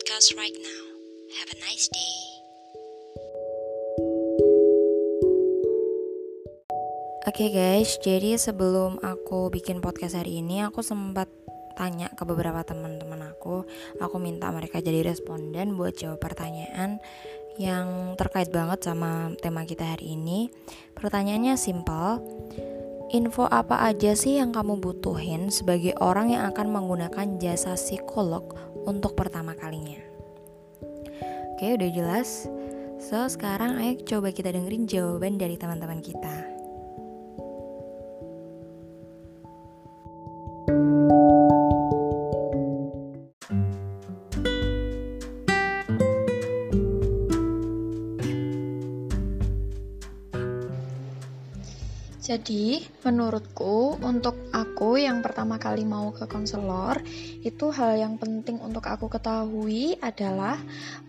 podcast right now. Have a nice day. Oke okay guys, jadi sebelum aku bikin podcast hari ini, aku sempat tanya ke beberapa teman-teman aku. Aku minta mereka jadi responden buat jawab pertanyaan yang terkait banget sama tema kita hari ini. Pertanyaannya simple. Info apa aja sih yang kamu butuhin sebagai orang yang akan menggunakan jasa psikolog untuk pertama kalinya? Oke, udah jelas. So, sekarang ayo coba kita dengerin jawaban dari teman-teman kita. Jadi, menurutku, untuk aku yang pertama kali mau ke konselor, itu hal yang penting untuk aku ketahui adalah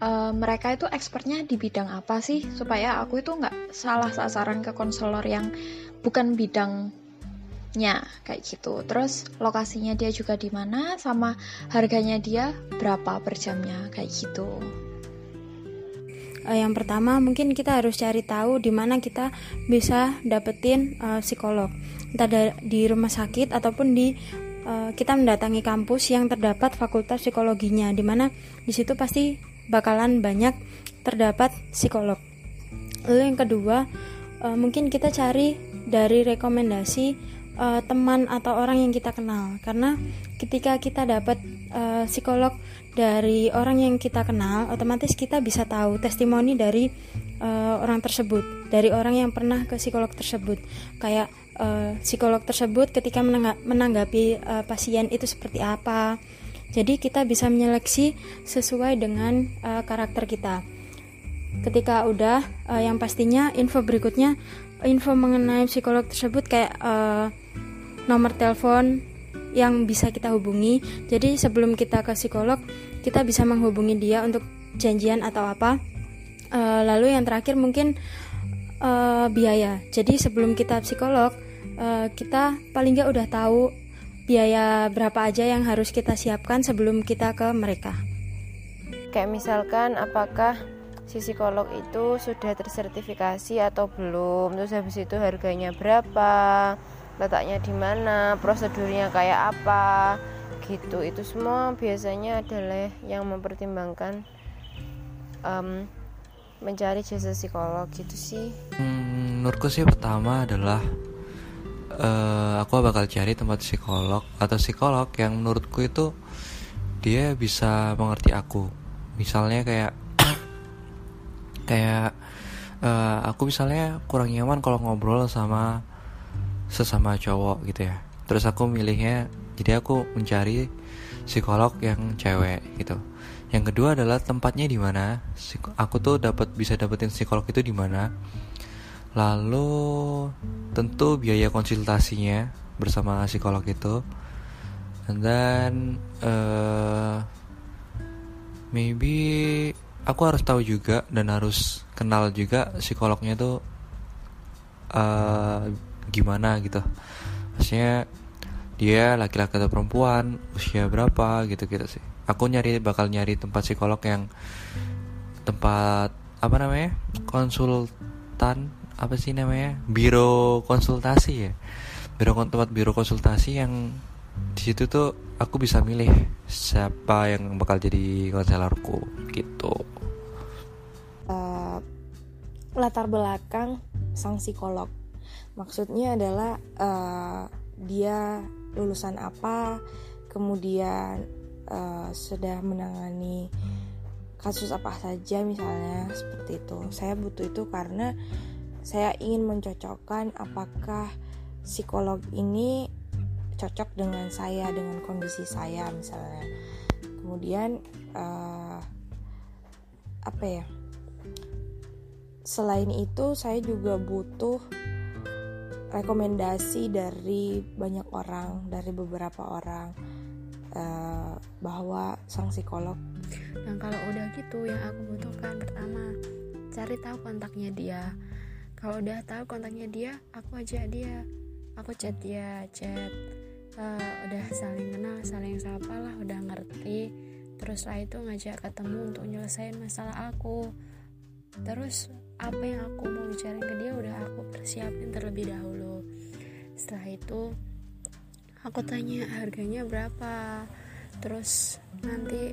uh, mereka itu expertnya di bidang apa sih, supaya aku itu nggak salah sasaran ke konselor yang bukan bidangnya kayak gitu. Terus lokasinya dia juga di mana, sama harganya dia berapa per jamnya kayak gitu uh, yang pertama mungkin kita harus cari tahu di mana kita bisa dapetin uh, psikolog. Entah di rumah sakit ataupun di uh, kita mendatangi kampus yang terdapat fakultas psikologinya di mana di situ pasti bakalan banyak terdapat psikolog. Lalu yang kedua uh, mungkin kita cari dari rekomendasi uh, teman atau orang yang kita kenal. Karena ketika kita dapat uh, psikolog dari orang yang kita kenal otomatis kita bisa tahu testimoni dari uh, orang tersebut dari orang yang pernah ke psikolog tersebut. Kayak uh, psikolog tersebut ketika menanggapi uh, pasien itu seperti apa. Jadi kita bisa menyeleksi sesuai dengan uh, karakter kita. Ketika udah uh, yang pastinya info berikutnya info mengenai psikolog tersebut kayak uh, nomor telepon yang bisa kita hubungi. Jadi sebelum kita ke psikolog, kita bisa menghubungi dia untuk janjian atau apa. Uh, lalu yang terakhir mungkin uh, biaya. Jadi sebelum kita psikolog, uh, kita paling nggak udah tahu biaya berapa aja yang harus kita siapkan sebelum kita ke mereka. Kayak misalkan apakah si psikolog itu sudah tersertifikasi atau belum, terus habis itu harganya berapa, letaknya di mana prosedurnya kayak apa gitu. Itu semua biasanya adalah yang mempertimbangkan um, mencari jasa psikolog gitu sih. Hmm, menurutku sih pertama adalah uh, aku bakal cari tempat psikolog atau psikolog yang menurutku itu dia bisa mengerti aku. Misalnya kayak kayak uh, aku misalnya kurang nyaman kalau ngobrol sama sesama cowok gitu ya. Terus aku milihnya jadi aku mencari psikolog yang cewek gitu. Yang kedua adalah tempatnya di mana. Aku tuh dapat bisa dapetin psikolog itu di mana. Lalu tentu biaya konsultasinya bersama psikolog itu. Dan uh, maybe aku harus tahu juga dan harus kenal juga psikolognya tuh uh, gimana gitu. Maksudnya dia laki-laki atau perempuan usia berapa gitu gitu sih. Aku nyari bakal nyari tempat psikolog yang tempat apa namanya konsultan apa sih namanya biro konsultasi ya. Biro tempat biro konsultasi yang di situ tuh aku bisa milih siapa yang bakal jadi konselorku gitu. Uh, latar belakang sang psikolog maksudnya adalah uh, dia lulusan apa kemudian uh, sudah menangani kasus apa saja misalnya seperti itu. Saya butuh itu karena saya ingin mencocokkan apakah psikolog ini cocok dengan saya dengan kondisi saya misalnya. Kemudian uh, apa ya? Selain itu saya juga butuh rekomendasi dari banyak orang, dari beberapa orang uh, bahwa sang psikolog. Nah kalau udah gitu yang aku butuhkan pertama cari tahu kontaknya dia. Kalau udah tahu kontaknya dia, aku ajak dia, aku chat dia, chat. Uh, udah saling kenal, saling sapa lah, udah ngerti. terus setelah itu ngajak ketemu untuk nyelesain masalah aku terus apa yang aku mau bicarain ke dia udah aku persiapin terlebih dahulu. Setelah itu aku tanya harganya berapa terus nanti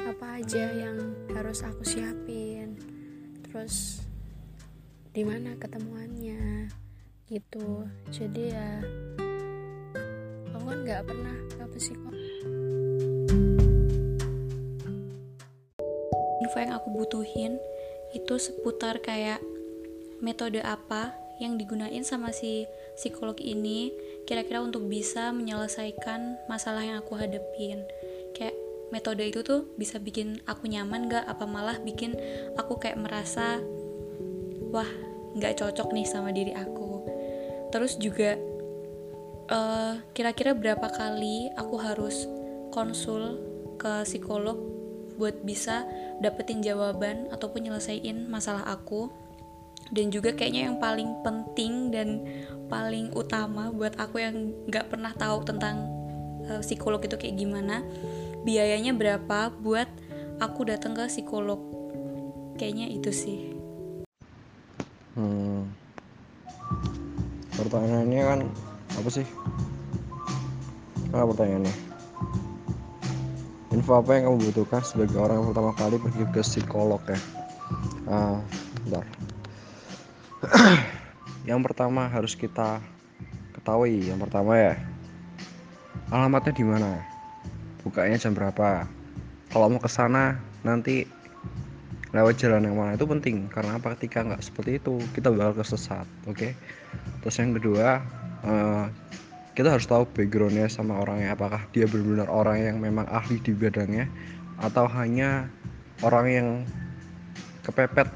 apa aja yang harus aku siapin terus di mana ketemuannya gitu. Jadi ya aku kan nggak pernah ke psikolog info yang aku butuhin itu seputar kayak metode apa yang digunain sama si psikolog ini kira-kira untuk bisa menyelesaikan masalah yang aku hadepin. Kayak metode itu tuh bisa bikin aku nyaman gak apa malah bikin aku kayak merasa wah nggak cocok nih sama diri aku. Terus juga uh, kira-kira berapa kali aku harus konsul ke psikolog buat bisa dapetin jawaban ataupun nyelesain masalah aku. Dan juga kayaknya yang paling penting dan paling utama buat aku yang nggak pernah tahu tentang uh, psikolog itu kayak gimana biayanya berapa buat aku datang ke psikolog. Kayaknya itu sih. Hmm. pertanyaannya kan apa sih? Apa pertanyaannya info apa yang kamu butuhkan sebagai orang pertama kali pergi ke psikolog ya? Ah bentar. Yang pertama harus kita ketahui yang pertama ya. Alamatnya di mana? Bukanya jam berapa? Kalau mau ke sana nanti lewat jalan yang mana? Itu penting. Karena apa? Ketika nggak seperti itu kita bakal kesesat oke? Okay? terus yang kedua uh, kita harus tahu backgroundnya sama orangnya. Apakah dia benar-benar orang yang memang ahli di bidangnya atau hanya orang yang kepepet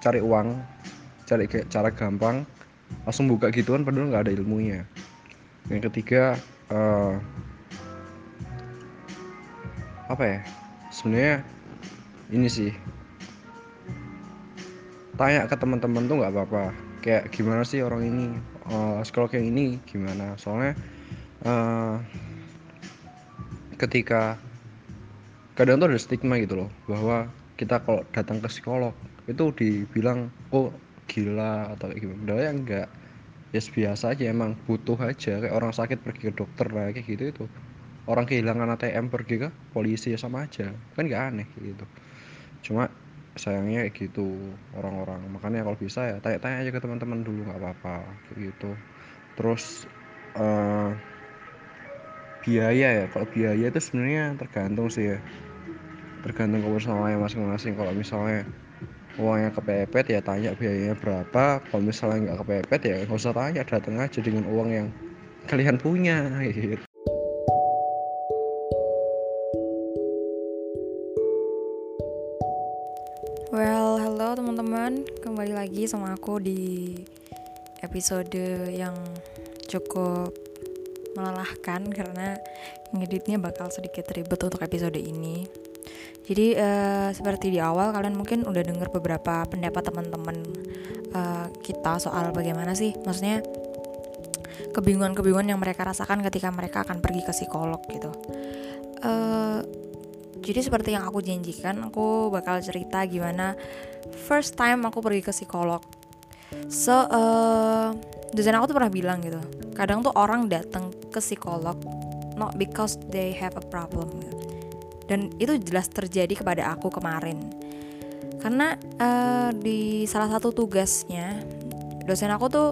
cari uang cari cara gampang langsung buka gituan padahal nggak ada ilmunya. Yang ketiga uh, apa ya? Sebenarnya ini sih tanya ke teman-teman tuh nggak apa-apa. Kayak gimana sih orang ini uh, psikolog yang ini gimana? Soalnya uh, ketika kadang tuh ada stigma gitu loh bahwa kita kalau datang ke psikolog itu dibilang oh gila atau kayak gimana. Padahal ya enggak. Ya biasa aja emang butuh aja. Kayak orang sakit pergi ke dokter lah kayak gitu itu. Orang kehilangan ATM pergi ke polisi ya sama aja. Kan nggak aneh gitu. Cuma sayangnya kayak gitu orang-orang. Makanya kalau bisa ya tanya-tanya aja ke teman-teman dulu nggak apa-apa gitu. Terus uh, biaya ya kalau biaya itu sebenarnya tergantung sih ya. Tergantung kebersamaan masing-masing. Kalau misalnya uangnya kepepet ya tanya biayanya berapa. Kalau misalnya nggak kepepet ya nggak usah tanya datang aja dengan uang yang kalian punya gitu. Teman-teman, kembali lagi sama aku di episode yang cukup melelahkan karena ngeditnya bakal sedikit ribet untuk episode ini jadi uh, seperti di awal kalian mungkin udah dengar beberapa pendapat teman-teman uh, kita soal bagaimana sih maksudnya kebingungan-kebingungan yang mereka rasakan ketika mereka akan pergi ke psikolog gitu. Uh, jadi seperti yang aku janjikan, aku bakal cerita gimana first time aku pergi ke psikolog. So, uh, dosen aku tuh pernah bilang gitu, kadang tuh orang datang ke psikolog not because they have a problem. Gitu dan itu jelas terjadi kepada aku kemarin. Karena uh, di salah satu tugasnya dosen aku tuh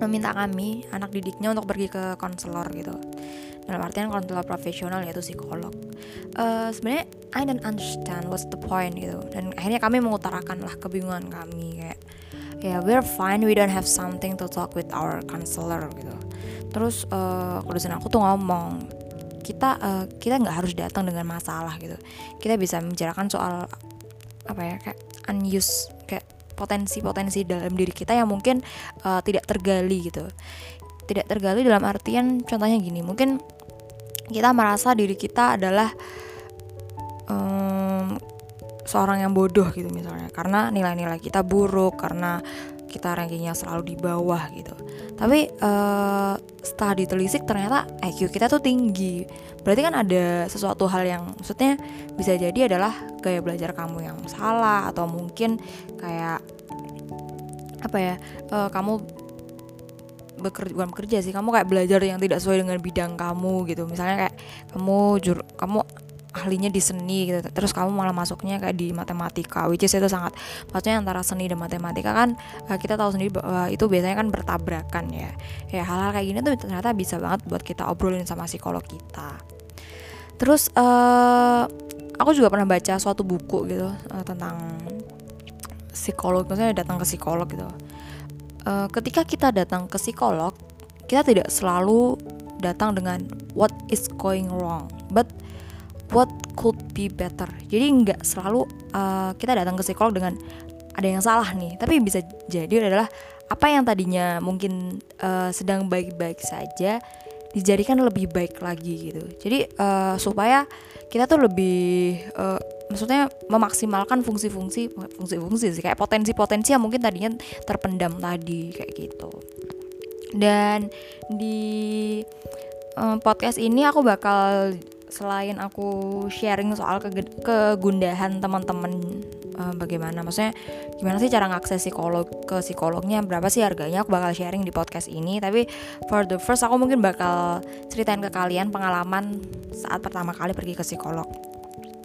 meminta kami anak didiknya untuk pergi ke konselor gitu dalam artian konselor profesional yaitu psikolog. Uh, sebenarnya I don't understand what's the point gitu. Dan akhirnya kami mengutarakan lah kebingungan kami kayak ya yeah, we're fine we don't have something to talk with our counselor gitu. Terus uh, dosen aku tuh ngomong kita uh, kita nggak harus datang dengan masalah gitu. Kita bisa membicarakan soal apa ya kayak unused kayak potensi-potensi dalam diri kita yang mungkin uh, tidak tergali gitu. Tidak tergali dalam artian contohnya gini mungkin kita merasa diri kita adalah um, seorang yang bodoh gitu misalnya. Karena nilai-nilai kita buruk karena kita rankingnya selalu di bawah gitu. Tapi uh, setelah ditelisik ternyata IQ kita tuh tinggi. Berarti kan ada sesuatu hal yang maksudnya bisa jadi adalah gaya belajar kamu yang salah atau mungkin kayak apa ya uh, kamu bekerja bukan bekerja sih kamu kayak belajar yang tidak sesuai dengan bidang kamu gitu. Misalnya kayak kamu jur kamu ahlinya di seni gitu terus kamu malah masuknya kayak di matematika which is itu sangat maksudnya antara seni dan matematika kan uh, kita tahu sendiri bahwa itu biasanya kan bertabrakan ya. Ya hal-hal kayak gini tuh ternyata bisa banget buat kita obrolin sama psikolog kita. Terus uh, aku juga pernah baca suatu buku gitu uh, tentang psikolog maksudnya datang ke psikolog gitu uh, ketika kita datang ke psikolog kita tidak selalu datang dengan what is going wrong but what could be better. Jadi nggak selalu uh, kita datang ke psikolog dengan ada yang salah nih. Tapi bisa jadi adalah apa yang tadinya mungkin uh, sedang baik-baik saja dijadikan lebih baik lagi gitu. Jadi uh, supaya kita tuh lebih uh, maksudnya memaksimalkan fungsi-fungsi fungsi-fungsi sih kayak potensi-potensi yang mungkin tadinya terpendam tadi kayak gitu. Dan di um, podcast ini aku bakal selain aku sharing soal ke kegundahan teman-teman uh, bagaimana maksudnya gimana sih cara ngakses psikolog ke psikolognya berapa sih harganya aku bakal sharing di podcast ini. Tapi for the first aku mungkin bakal ceritain ke kalian pengalaman saat pertama kali pergi ke psikolog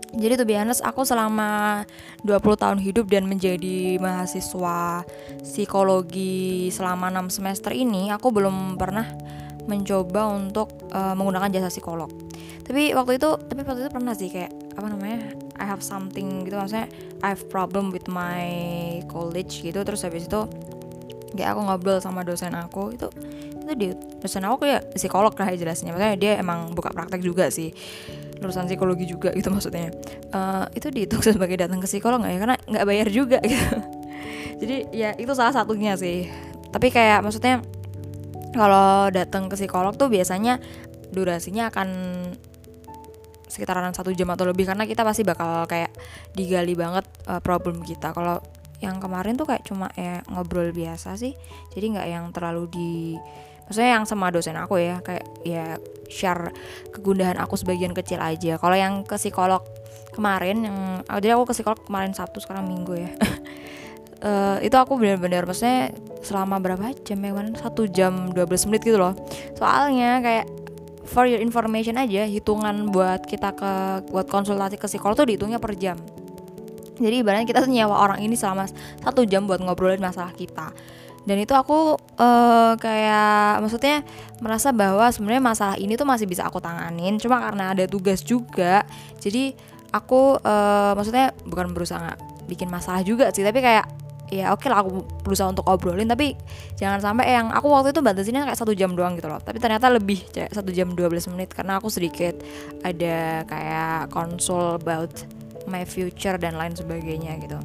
jadi tuh honest aku selama 20 tahun hidup dan menjadi mahasiswa psikologi selama 6 semester ini aku belum pernah mencoba untuk uh, menggunakan jasa psikolog. Tapi waktu itu tapi waktu itu pernah sih kayak apa namanya I have something gitu maksudnya I have problem with my college gitu terus habis itu kayak aku ngobrol sama dosen aku itu itu dia dosen aku kayak psikolog lah jelasnya. Maksudnya dia emang buka praktek juga sih. Lulusan psikologi juga gitu maksudnya. Uh, itu dihitung sebagai datang ke psikolog nggak ya? Karena nggak bayar juga gitu. Jadi ya itu salah satunya sih. Tapi kayak maksudnya kalau datang ke psikolog tuh biasanya durasinya akan sekitaran satu jam atau lebih. Karena kita pasti bakal kayak digali banget uh, problem kita. Kalau yang kemarin tuh kayak cuma ya ngobrol biasa sih. Jadi nggak yang terlalu di maksudnya yang sama dosen aku ya kayak ya share kegundahan aku sebagian kecil aja. Kalau yang ke psikolog kemarin yang oh, jadi aku ke psikolog kemarin Sabtu sekarang Minggu ya. Uh, itu aku benar-benar maksudnya selama berapa jam ya satu jam 12 menit gitu loh. Soalnya kayak for your information aja hitungan buat kita ke buat konsultasi ke psikolog tuh dihitungnya per jam jadi ibaratnya kita tuh nyewa orang ini selama satu jam buat ngobrolin masalah kita. Dan itu aku uh, kayak maksudnya merasa bahwa sebenarnya masalah ini tuh masih bisa aku tanganin. Cuma karena ada tugas juga jadi aku uh, maksudnya bukan berusaha bikin masalah juga sih tapi kayak ya oke okay lah aku berusaha untuk obrolin tapi jangan sampai yang aku waktu itu batasinnya kayak satu jam doang gitu loh. Tapi ternyata lebih kayak satu jam 12 menit karena aku sedikit ada kayak konsul about my future dan lain sebagainya gitu.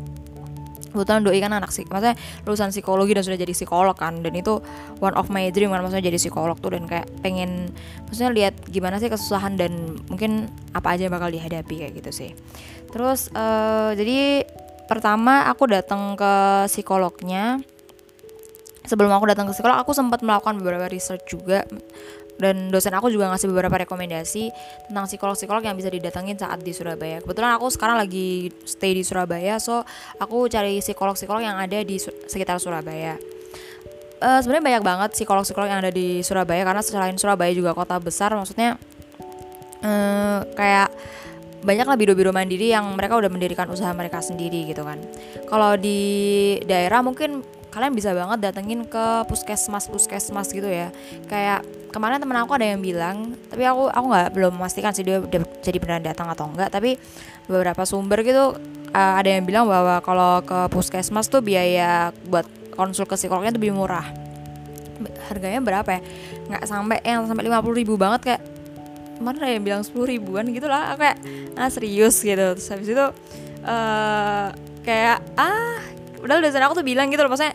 Kebetulan doi kan anak sih maksudnya lulusan psikologi dan sudah jadi psikolog kan dan itu one of my dream kan maksudnya jadi psikolog tuh dan kayak pengen maksudnya lihat gimana sih kesusahan dan mungkin apa aja yang bakal dihadapi kayak gitu sih. Terus uh, jadi pertama aku datang ke psikolognya. Sebelum aku datang ke psikolog aku sempat melakukan beberapa research juga dan dosen aku juga ngasih beberapa rekomendasi tentang psikolog-psikolog yang bisa didatengin saat di Surabaya. Kebetulan aku sekarang lagi stay di Surabaya, so aku cari psikolog-psikolog yang ada di sekitar Surabaya. Uh, Sebenarnya banyak banget psikolog-psikolog yang ada di Surabaya karena selain Surabaya juga kota besar, maksudnya uh, kayak banyak lah biro-biro mandiri yang mereka udah mendirikan usaha mereka sendiri gitu kan. Kalau di daerah mungkin kalian bisa banget datengin ke puskesmas puskesmas gitu ya. Kayak kemarin temen aku ada yang bilang, tapi aku aku nggak belum memastikan sih dia jadi beneran datang atau enggak. Tapi beberapa sumber gitu uh, ada yang bilang bahwa kalau ke puskesmas tuh biaya buat konsul ke psikolognya tuh lebih murah. Harganya berapa ya? Nggak sampai yang sampai lima puluh ribu banget kayak kemarin ada yang bilang sepuluh ribuan gitu lah kayak ah serius gitu terus habis itu uh, kayak ah udah dosen aku tuh bilang gitu loh maksudnya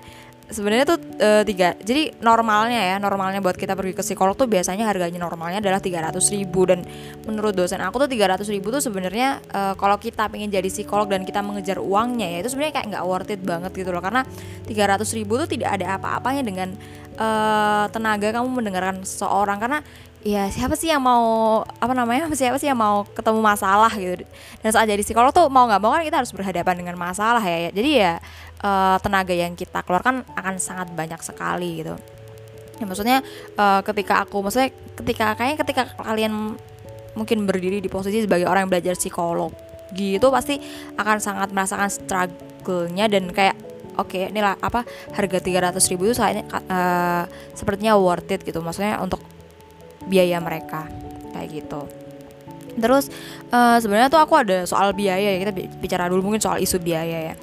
sebenarnya tuh e, tiga jadi normalnya ya normalnya buat kita pergi ke psikolog tuh biasanya harganya normalnya adalah 300 ribu dan menurut dosen aku tuh 300 ribu tuh sebenarnya e, kalau kita pengen jadi psikolog dan kita mengejar uangnya ya itu sebenarnya kayak nggak worth it banget gitu loh. Karena 300 ribu tuh tidak ada apa-apanya dengan e, tenaga kamu mendengarkan seseorang karena ya siapa sih yang mau apa namanya siapa sih yang mau ketemu masalah gitu. Dan saat jadi psikolog tuh mau nggak mau kan kita harus berhadapan dengan masalah ya. Jadi ya uh, tenaga yang kita keluarkan akan sangat banyak sekali gitu. Ya maksudnya uh, ketika aku maksudnya ketika kayaknya ketika kalian mungkin berdiri di posisi sebagai orang yang belajar psikolog gitu pasti akan sangat merasakan struggle-nya dan kayak oke okay, inilah apa harga 300 ribu itu saya uh, sepertinya worth it gitu. Maksudnya untuk biaya mereka kayak gitu terus uh, sebenarnya tuh aku ada soal biaya ya kita bicara dulu mungkin soal isu biaya ya.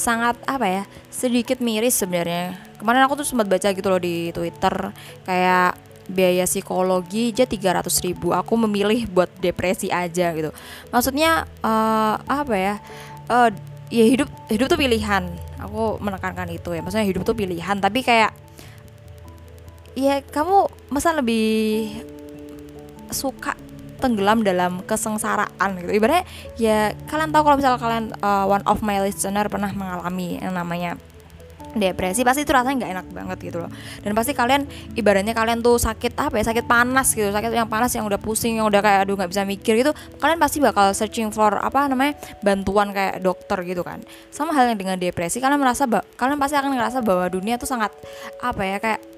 Sangat apa ya sedikit miris sebenarnya. Kemarin aku tuh sempat baca gitu loh di twitter kayak biaya psikologi aja 300 ribu aku memilih buat depresi aja gitu. Maksudnya uh, apa ya uh, ya hidup hidup tuh pilihan. Aku menekankan itu ya maksudnya hidup tuh pilihan tapi kayak ya kamu masa lebih suka tenggelam dalam kesengsaraan gitu. Ibaratnya ya kalian tahu kalau misalnya kalian uh, one of my listener pernah mengalami yang namanya depresi pasti itu rasanya nggak enak banget gitu loh. Dan pasti kalian ibaratnya kalian tuh sakit apa ya sakit panas gitu sakit yang panas yang udah pusing yang udah kayak aduh nggak bisa mikir gitu kalian pasti bakal searching for apa namanya bantuan kayak dokter gitu kan. Sama halnya dengan depresi kalian merasa kalian pasti akan ngerasa bahwa dunia tuh sangat apa ya kayak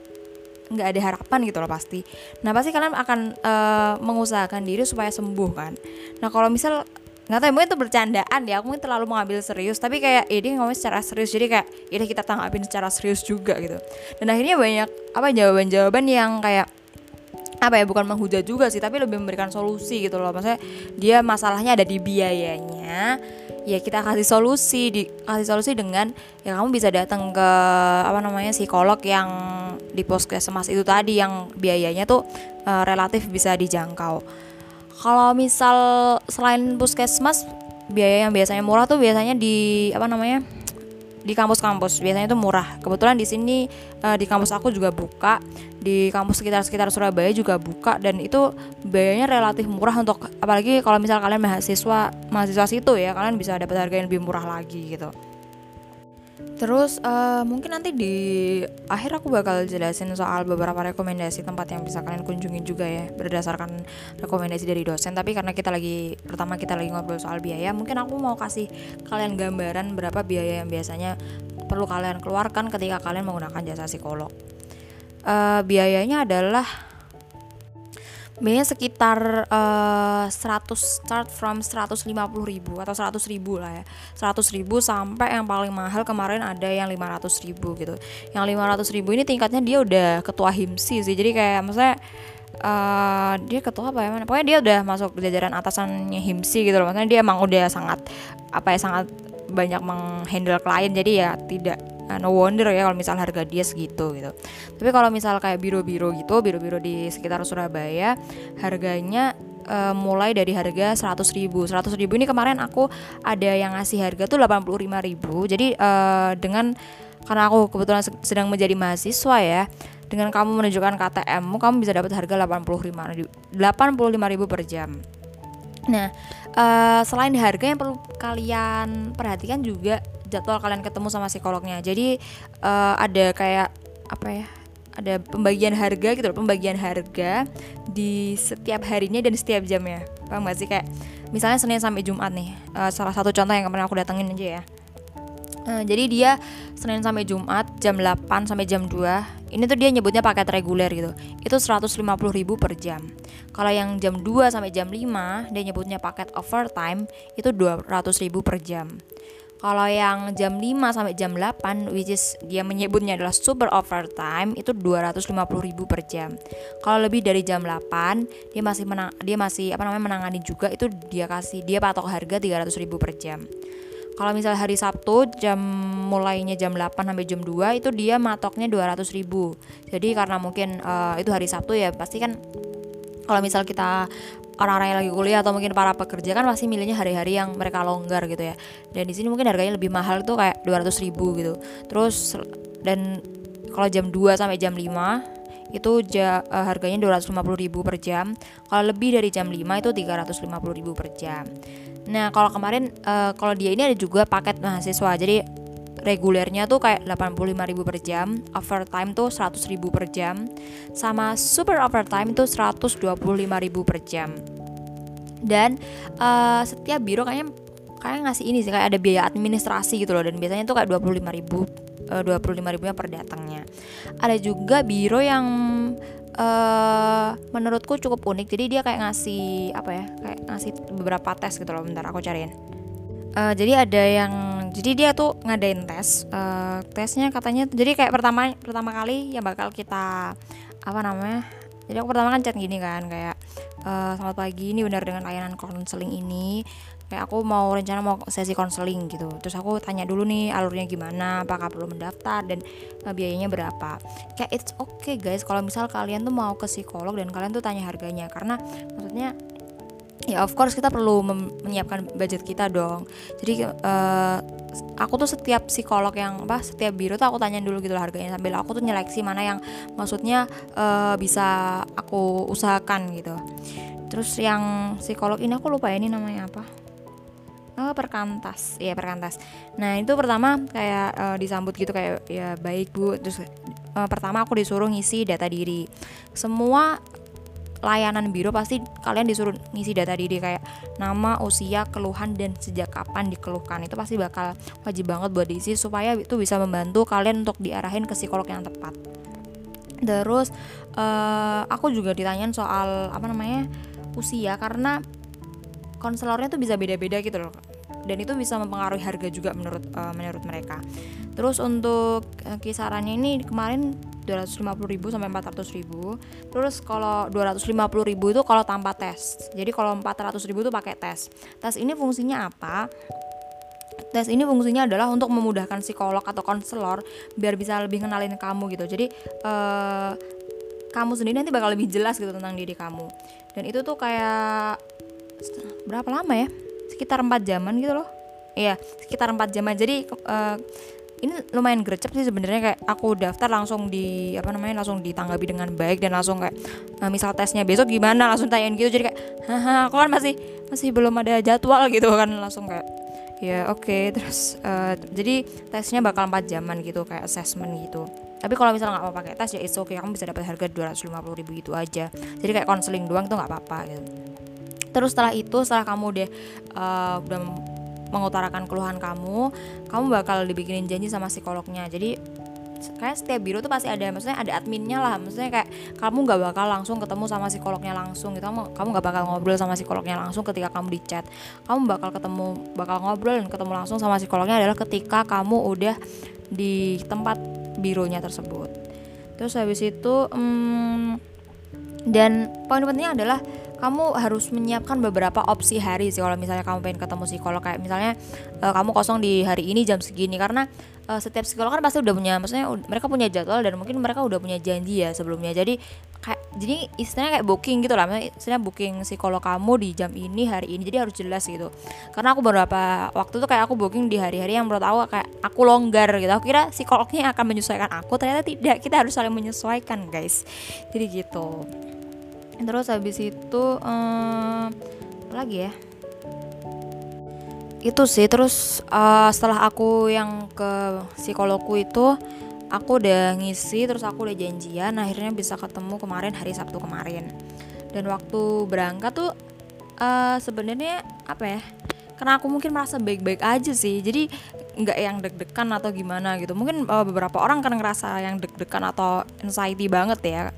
nggak ada harapan gitu loh pasti. Nah pasti kalian akan uh, mengusahakan diri supaya sembuh kan. Nah kalau misal nggak tahu mungkin itu bercandaan ya aku mungkin terlalu mengambil serius tapi kayak ini ngomong secara serius jadi kayak ini kita tanggapin secara serius juga gitu. Dan akhirnya banyak apa jawaban-jawaban yang kayak apa ya bukan menghujat juga sih tapi lebih memberikan solusi gitu loh. Maksudnya dia masalahnya ada di biayanya ya kita kasih solusi di kasih solusi dengan ya kamu bisa datang ke apa namanya psikolog yang di puskesmas itu tadi yang biayanya tuh uh, relatif bisa dijangkau. Kalau misal selain puskesmas biaya yang biasanya murah tuh biasanya di apa namanya di kampus-kampus. Biasanya itu murah. Kebetulan di sini uh, di kampus aku juga buka di kampus sekitar-sekitar Surabaya juga buka dan itu biayanya relatif murah untuk apalagi kalau misal kalian mahasiswa mahasiswa situ ya kalian bisa dapat harga yang lebih murah lagi gitu Terus uh, mungkin nanti di akhir aku bakal jelasin soal beberapa rekomendasi tempat yang bisa kalian kunjungi juga ya berdasarkan rekomendasi dari dosen. Tapi karena kita lagi pertama kita lagi ngobrol soal biaya, mungkin aku mau kasih kalian gambaran berapa biaya yang biasanya perlu kalian keluarkan ketika kalian menggunakan jasa psikolog. Uh, biayanya adalah biasanya sekitar uh, eh, 100 start from 150 ribu atau 100 ribu lah ya. 100 ribu sampai yang paling mahal kemarin ada yang 500 ribu gitu. Yang 500 ribu ini tingkatnya dia udah ketua himsi sih. Jadi kayak maksudnya uh, dia ketua apa ya mana? Pokoknya dia udah masuk jajaran atasannya himsi gitu loh. Maksudnya dia emang udah sangat apa ya sangat banyak menghandle klien. Jadi ya tidak no wonder ya kalau misal harga dia segitu gitu. Tapi kalau misal kayak biro-biro gitu biro-biro di sekitar Surabaya harganya uh, mulai dari harga 100 ribu. 100 ribu ini kemarin aku ada yang ngasih harga tuh 85 ribu. Jadi uh, dengan karena aku kebetulan sedang menjadi mahasiswa ya dengan kamu menunjukkan KTM kamu bisa dapat harga 85 ribu, 85 ribu per jam. Nah uh, selain harga yang perlu kalian perhatikan juga jadwal kalian ketemu sama psikolognya. Jadi uh, ada kayak apa ya ada pembagian harga gitu loh pembagian harga di setiap harinya dan setiap jamnya. Paham gak sih? Kayak misalnya Senin sampai Jumat nih uh, salah satu contoh yang kemarin aku datengin aja ya. Uh, jadi dia Senin sampai Jumat jam 8 sampai jam 2 ini tuh dia nyebutnya paket reguler gitu. Itu 150.000 per jam. Kalau yang jam 2 sampai jam 5 dia nyebutnya paket overtime itu 200.000 per jam kalau yang jam 5 sampai jam 8 which is dia menyebutnya adalah super overtime itu 250.000 per jam. Kalau lebih dari jam 8 dia masih menang dia masih apa namanya menangani juga itu dia kasih dia patok harga 300.000 per jam. Kalau misalnya hari Sabtu jam mulainya jam 8 sampai jam 2 itu dia matoknya 200.000. Jadi karena mungkin uh, itu hari Sabtu ya pasti kan kalau misal kita orang-orang yang lagi kuliah atau mungkin para pekerja kan pasti milihnya hari-hari yang mereka longgar gitu ya dan di sini mungkin harganya lebih mahal tuh kayak 200 ribu gitu terus dan kalau jam 2 sampai jam 5 itu ja, uh, harganya 250.000 per jam. Kalau lebih dari jam 5 itu 350.000 per jam. Nah, kalau kemarin uh, kalau dia ini ada juga paket mahasiswa. Jadi regulernya tuh kayak 85.000 per jam, overtime tuh 100.000 per jam, sama super overtime tuh 125.000 per jam. Dan uh, setiap biro kayaknya kayak ngasih ini sih kayak ada biaya administrasi gitu loh dan biasanya tuh kayak 25.000 dua puluh lima ribunya per datangnya ada juga biro yang uh, menurutku cukup unik jadi dia kayak ngasih apa ya kayak ngasih beberapa tes gitu loh bentar aku cariin uh, jadi ada yang jadi dia tuh ngadain tes uh, tesnya katanya jadi kayak pertama pertama kali yang bakal kita apa namanya jadi aku pertama kan chat gini kan kayak uh, selamat pagi ini benar dengan layanan konseling ini. Kayak aku mau rencana mau sesi konseling gitu. Terus aku tanya dulu nih alurnya gimana apakah perlu mendaftar dan biayanya berapa. Kayak it's okay guys kalau misal kalian tuh mau ke psikolog dan kalian tuh tanya harganya. Karena maksudnya ya of course kita perlu menyiapkan budget kita dong. Jadi uh, aku tuh setiap psikolog yang apa setiap biro tuh aku tanya dulu gitu harganya sambil aku tuh nyeleksi mana yang maksudnya uh, bisa aku usahakan gitu. Terus yang psikolog ini aku lupa ya ini namanya apa? Oh perkantas. Ya perkantas. Nah itu pertama kayak uh, disambut gitu kayak ya baik bu. Terus uh, pertama aku disuruh ngisi data diri. Semua layanan biro pasti kalian disuruh ngisi data diri kayak nama, usia, keluhan dan sejak kapan dikeluhkan. Itu pasti bakal wajib banget buat diisi supaya itu bisa membantu kalian untuk diarahin ke psikolog yang tepat. Terus uh, aku juga ditanyain soal apa namanya usia karena konselornya tuh bisa beda-beda gitu loh dan itu bisa mempengaruhi harga juga menurut uh, menurut mereka. Terus untuk uh, kisarannya ini kemarin 250.000 sampai 400.000. Terus kalau 250.000 itu kalau tanpa tes. Jadi kalau 400.000 itu pakai tes. Tes ini fungsinya apa? Tes ini fungsinya adalah untuk memudahkan psikolog atau konselor biar bisa lebih kenalin kamu gitu. Jadi uh, kamu sendiri nanti bakal lebih jelas gitu tentang diri kamu. Dan itu tuh kayak berapa lama ya sekitar 4 jaman gitu loh iya sekitar 4 jaman jadi uh, ini lumayan gercep sih sebenarnya kayak aku daftar langsung di apa namanya langsung ditanggapi dengan baik dan langsung kayak uh, misal tesnya besok gimana langsung tanyain gitu. Jadi kayak haha aku kan masih masih belum ada jadwal gitu kan. Langsung kayak ya oke. Okay. terus uh, jadi tesnya bakal 4 jaman gitu kayak assessment gitu. Tapi kalau misalnya nggak mau pakai tes ya itu oke okay. kamu bisa dapat harga 250 ribu gitu aja. Jadi kayak konseling doang tuh nggak apa-apa gitu. Terus setelah itu setelah kamu udah uh, udah mengutarakan keluhan kamu kamu bakal dibikinin janji sama psikolognya. Jadi kayak setiap biro tuh pasti ada maksudnya ada adminnya lah. Maksudnya kayak kamu nggak bakal langsung ketemu sama psikolognya langsung gitu. Kamu kamu nggak bakal ngobrol sama psikolognya langsung ketika kamu di chat. Kamu bakal ketemu bakal ngobrol dan ketemu langsung sama psikolognya adalah ketika kamu udah di tempat bironya tersebut. Terus habis itu hmm, dan poin pentingnya adalah kamu harus menyiapkan beberapa opsi hari sih kalau misalnya kamu pengen ketemu psikolog. Kayak misalnya uh, kamu kosong di hari ini jam segini karena uh, setiap psikolog kan pasti udah punya maksudnya mereka punya jadwal dan mungkin mereka udah punya janji ya sebelumnya. Jadi kayak jadi istilahnya kayak booking gitu lah. Istilahnya booking psikolog kamu di jam ini hari ini. Jadi harus jelas gitu. Karena aku beberapa waktu tuh kayak aku booking di hari-hari yang menurut aku kayak aku longgar gitu. Aku kira psikolognya akan menyesuaikan aku ternyata tidak. Kita harus saling menyesuaikan guys. Jadi gitu terus habis itu um, apa lagi ya? Itu sih terus uh, setelah aku yang ke psikologku itu aku udah ngisi terus aku udah janjian akhirnya bisa ketemu kemarin hari Sabtu kemarin. Dan waktu berangkat tuh uh, sebenarnya apa ya karena aku mungkin merasa baik-baik aja sih jadi nggak yang deg-degan atau gimana gitu. Mungkin uh, beberapa orang kan ngerasa yang deg-degan atau anxiety banget ya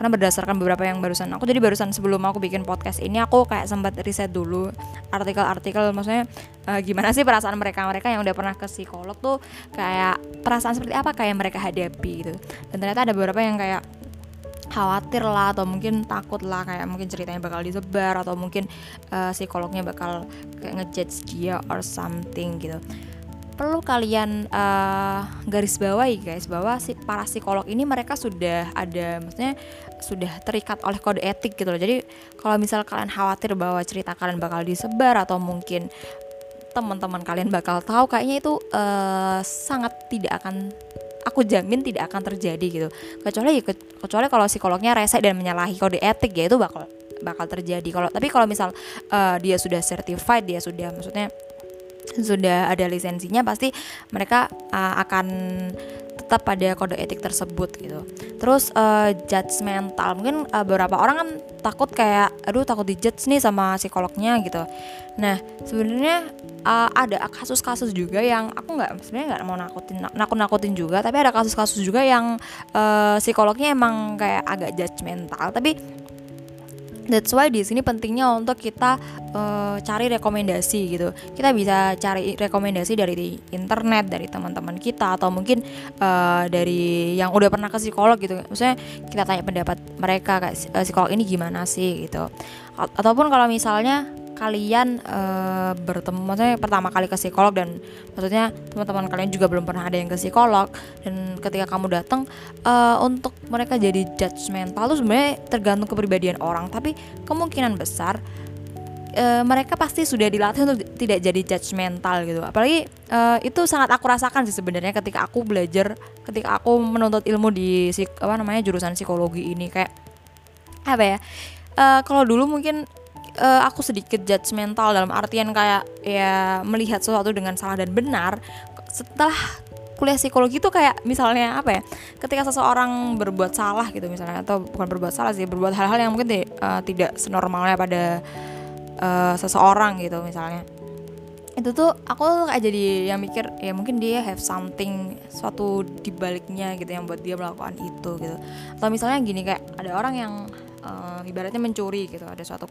karena berdasarkan beberapa yang barusan aku jadi barusan sebelum aku bikin podcast ini aku kayak sempat riset dulu artikel-artikel maksudnya uh, gimana sih perasaan mereka mereka yang udah pernah ke psikolog tuh kayak perasaan seperti apa kayak mereka hadapi gitu. Dan ternyata ada beberapa yang kayak khawatir lah atau mungkin takut lah kayak mungkin ceritanya bakal disebar atau mungkin uh, psikolognya bakal kayak ngejudge dia or something gitu. Perlu kalian uh, garis bawahi guys bahwa si para psikolog ini mereka sudah ada maksudnya sudah terikat oleh kode etik gitu loh. Jadi kalau misal kalian khawatir bahwa cerita kalian bakal disebar atau mungkin teman-teman kalian bakal tahu kayaknya itu uh, sangat tidak akan aku jamin tidak akan terjadi gitu kecuali kecuali kalau psikolognya rese dan menyalahi kode etik ya itu bakal bakal terjadi kalau tapi kalau misal uh, dia sudah certified dia sudah maksudnya sudah ada lisensinya pasti mereka uh, akan tetap pada kode etik tersebut gitu. Terus uh, judgmental mungkin uh, beberapa orang kan takut kayak aduh takut dijudge nih sama psikolognya gitu. Nah sebenarnya uh, ada kasus-kasus juga yang aku nggak sebenarnya nggak mau nakutin nakut nakutin juga tapi ada kasus-kasus juga yang uh, psikolognya emang kayak agak judgmental tapi That's why di sini pentingnya untuk kita uh, cari rekomendasi gitu. Kita bisa cari rekomendasi dari internet, dari teman-teman kita atau mungkin uh, dari yang udah pernah ke psikolog gitu. Maksudnya kita tanya pendapat mereka kayak psikolog ini gimana sih gitu. Ataupun kalau misalnya kalian uh, bertemu maksudnya pertama kali ke psikolog dan maksudnya teman-teman kalian juga belum pernah ada yang ke psikolog dan ketika kamu datang uh, untuk mereka jadi judgmental tuh sebenarnya tergantung kepribadian orang tapi kemungkinan besar uh, mereka pasti sudah dilatih untuk tidak jadi judgmental gitu. Apalagi uh, itu sangat aku rasakan sih sebenarnya ketika aku belajar ketika aku menuntut ilmu di apa namanya jurusan psikologi ini kayak apa ya uh, kalau dulu mungkin uh, aku sedikit judgmental dalam artian kayak ya melihat sesuatu dengan salah dan benar. Setelah kuliah psikologi itu kayak misalnya apa ya ketika seseorang berbuat salah gitu misalnya atau bukan berbuat salah sih berbuat hal-hal yang mungkin uh, tidak senormalnya pada uh, seseorang gitu misalnya. Itu tuh aku kayak jadi yang mikir ya mungkin dia have something suatu dibaliknya gitu yang buat dia melakukan itu gitu. Atau misalnya gini kayak ada orang yang uh, ibaratnya mencuri gitu. Ada suatu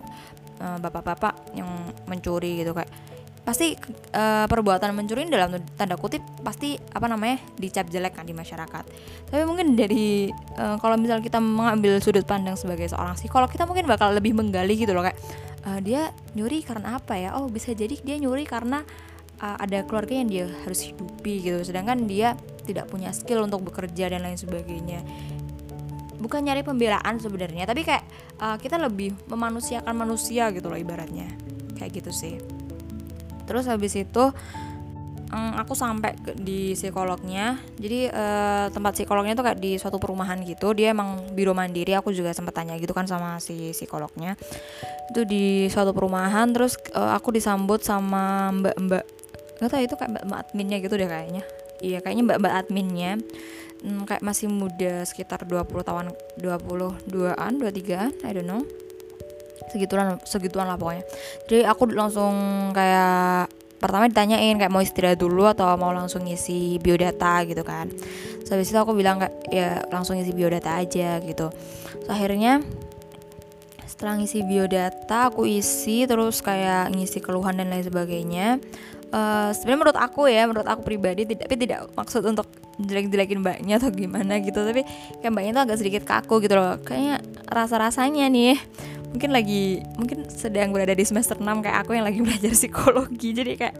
eh, bapak-bapak yang mencuri gitu kayak pasti uh, perbuatan mencuri dalam tanda kutip pasti apa namanya dicap jelek kan di masyarakat. Tapi mungkin dari uh, kalau misal kita mengambil sudut pandang sebagai seorang psikolog kita mungkin bakal lebih menggali gitu loh kayak uh, dia nyuri karena apa ya? Oh bisa jadi dia nyuri karena uh, ada keluarga yang dia harus hidupi gitu. Sedangkan dia tidak punya skill untuk bekerja dan lain sebagainya bukan nyari pembelaan sebenarnya tapi kayak uh, kita lebih memanusiakan manusia gitu loh ibaratnya. Kayak gitu sih. Terus habis itu um, aku sampai di psikolognya. Jadi uh, tempat psikolognya tuh kayak di suatu perumahan gitu. Dia emang biro mandiri aku juga sempat tanya gitu kan sama si psikolognya. Itu di suatu perumahan terus uh, aku disambut sama mbak-mbak. Nggak tahu itu kayak mbak-mbak adminnya gitu deh kayaknya. Iya kayaknya mbak-mbak adminnya hmm, kayak masih muda sekitar 20 tahun 22an 23an I don't know. Segituan segituan lah pokoknya. Jadi aku langsung kayak pertama ditanyain kayak mau istirahat dulu atau mau langsung ngisi biodata gitu kan. So, habis itu aku bilang kayak ya langsung ngisi biodata aja gitu. So, akhirnya setelah ngisi biodata aku isi terus kayak ngisi keluhan dan lain sebagainya uh, sebenarnya menurut aku ya menurut aku pribadi tidak tapi tidak maksud untuk jelek-jelekin mbaknya atau gimana gitu tapi kayak mbaknya tuh agak sedikit kaku gitu loh. Kayaknya rasa-rasanya nih mungkin lagi mungkin sedang berada di semester 6 kayak aku yang lagi belajar psikologi jadi kayak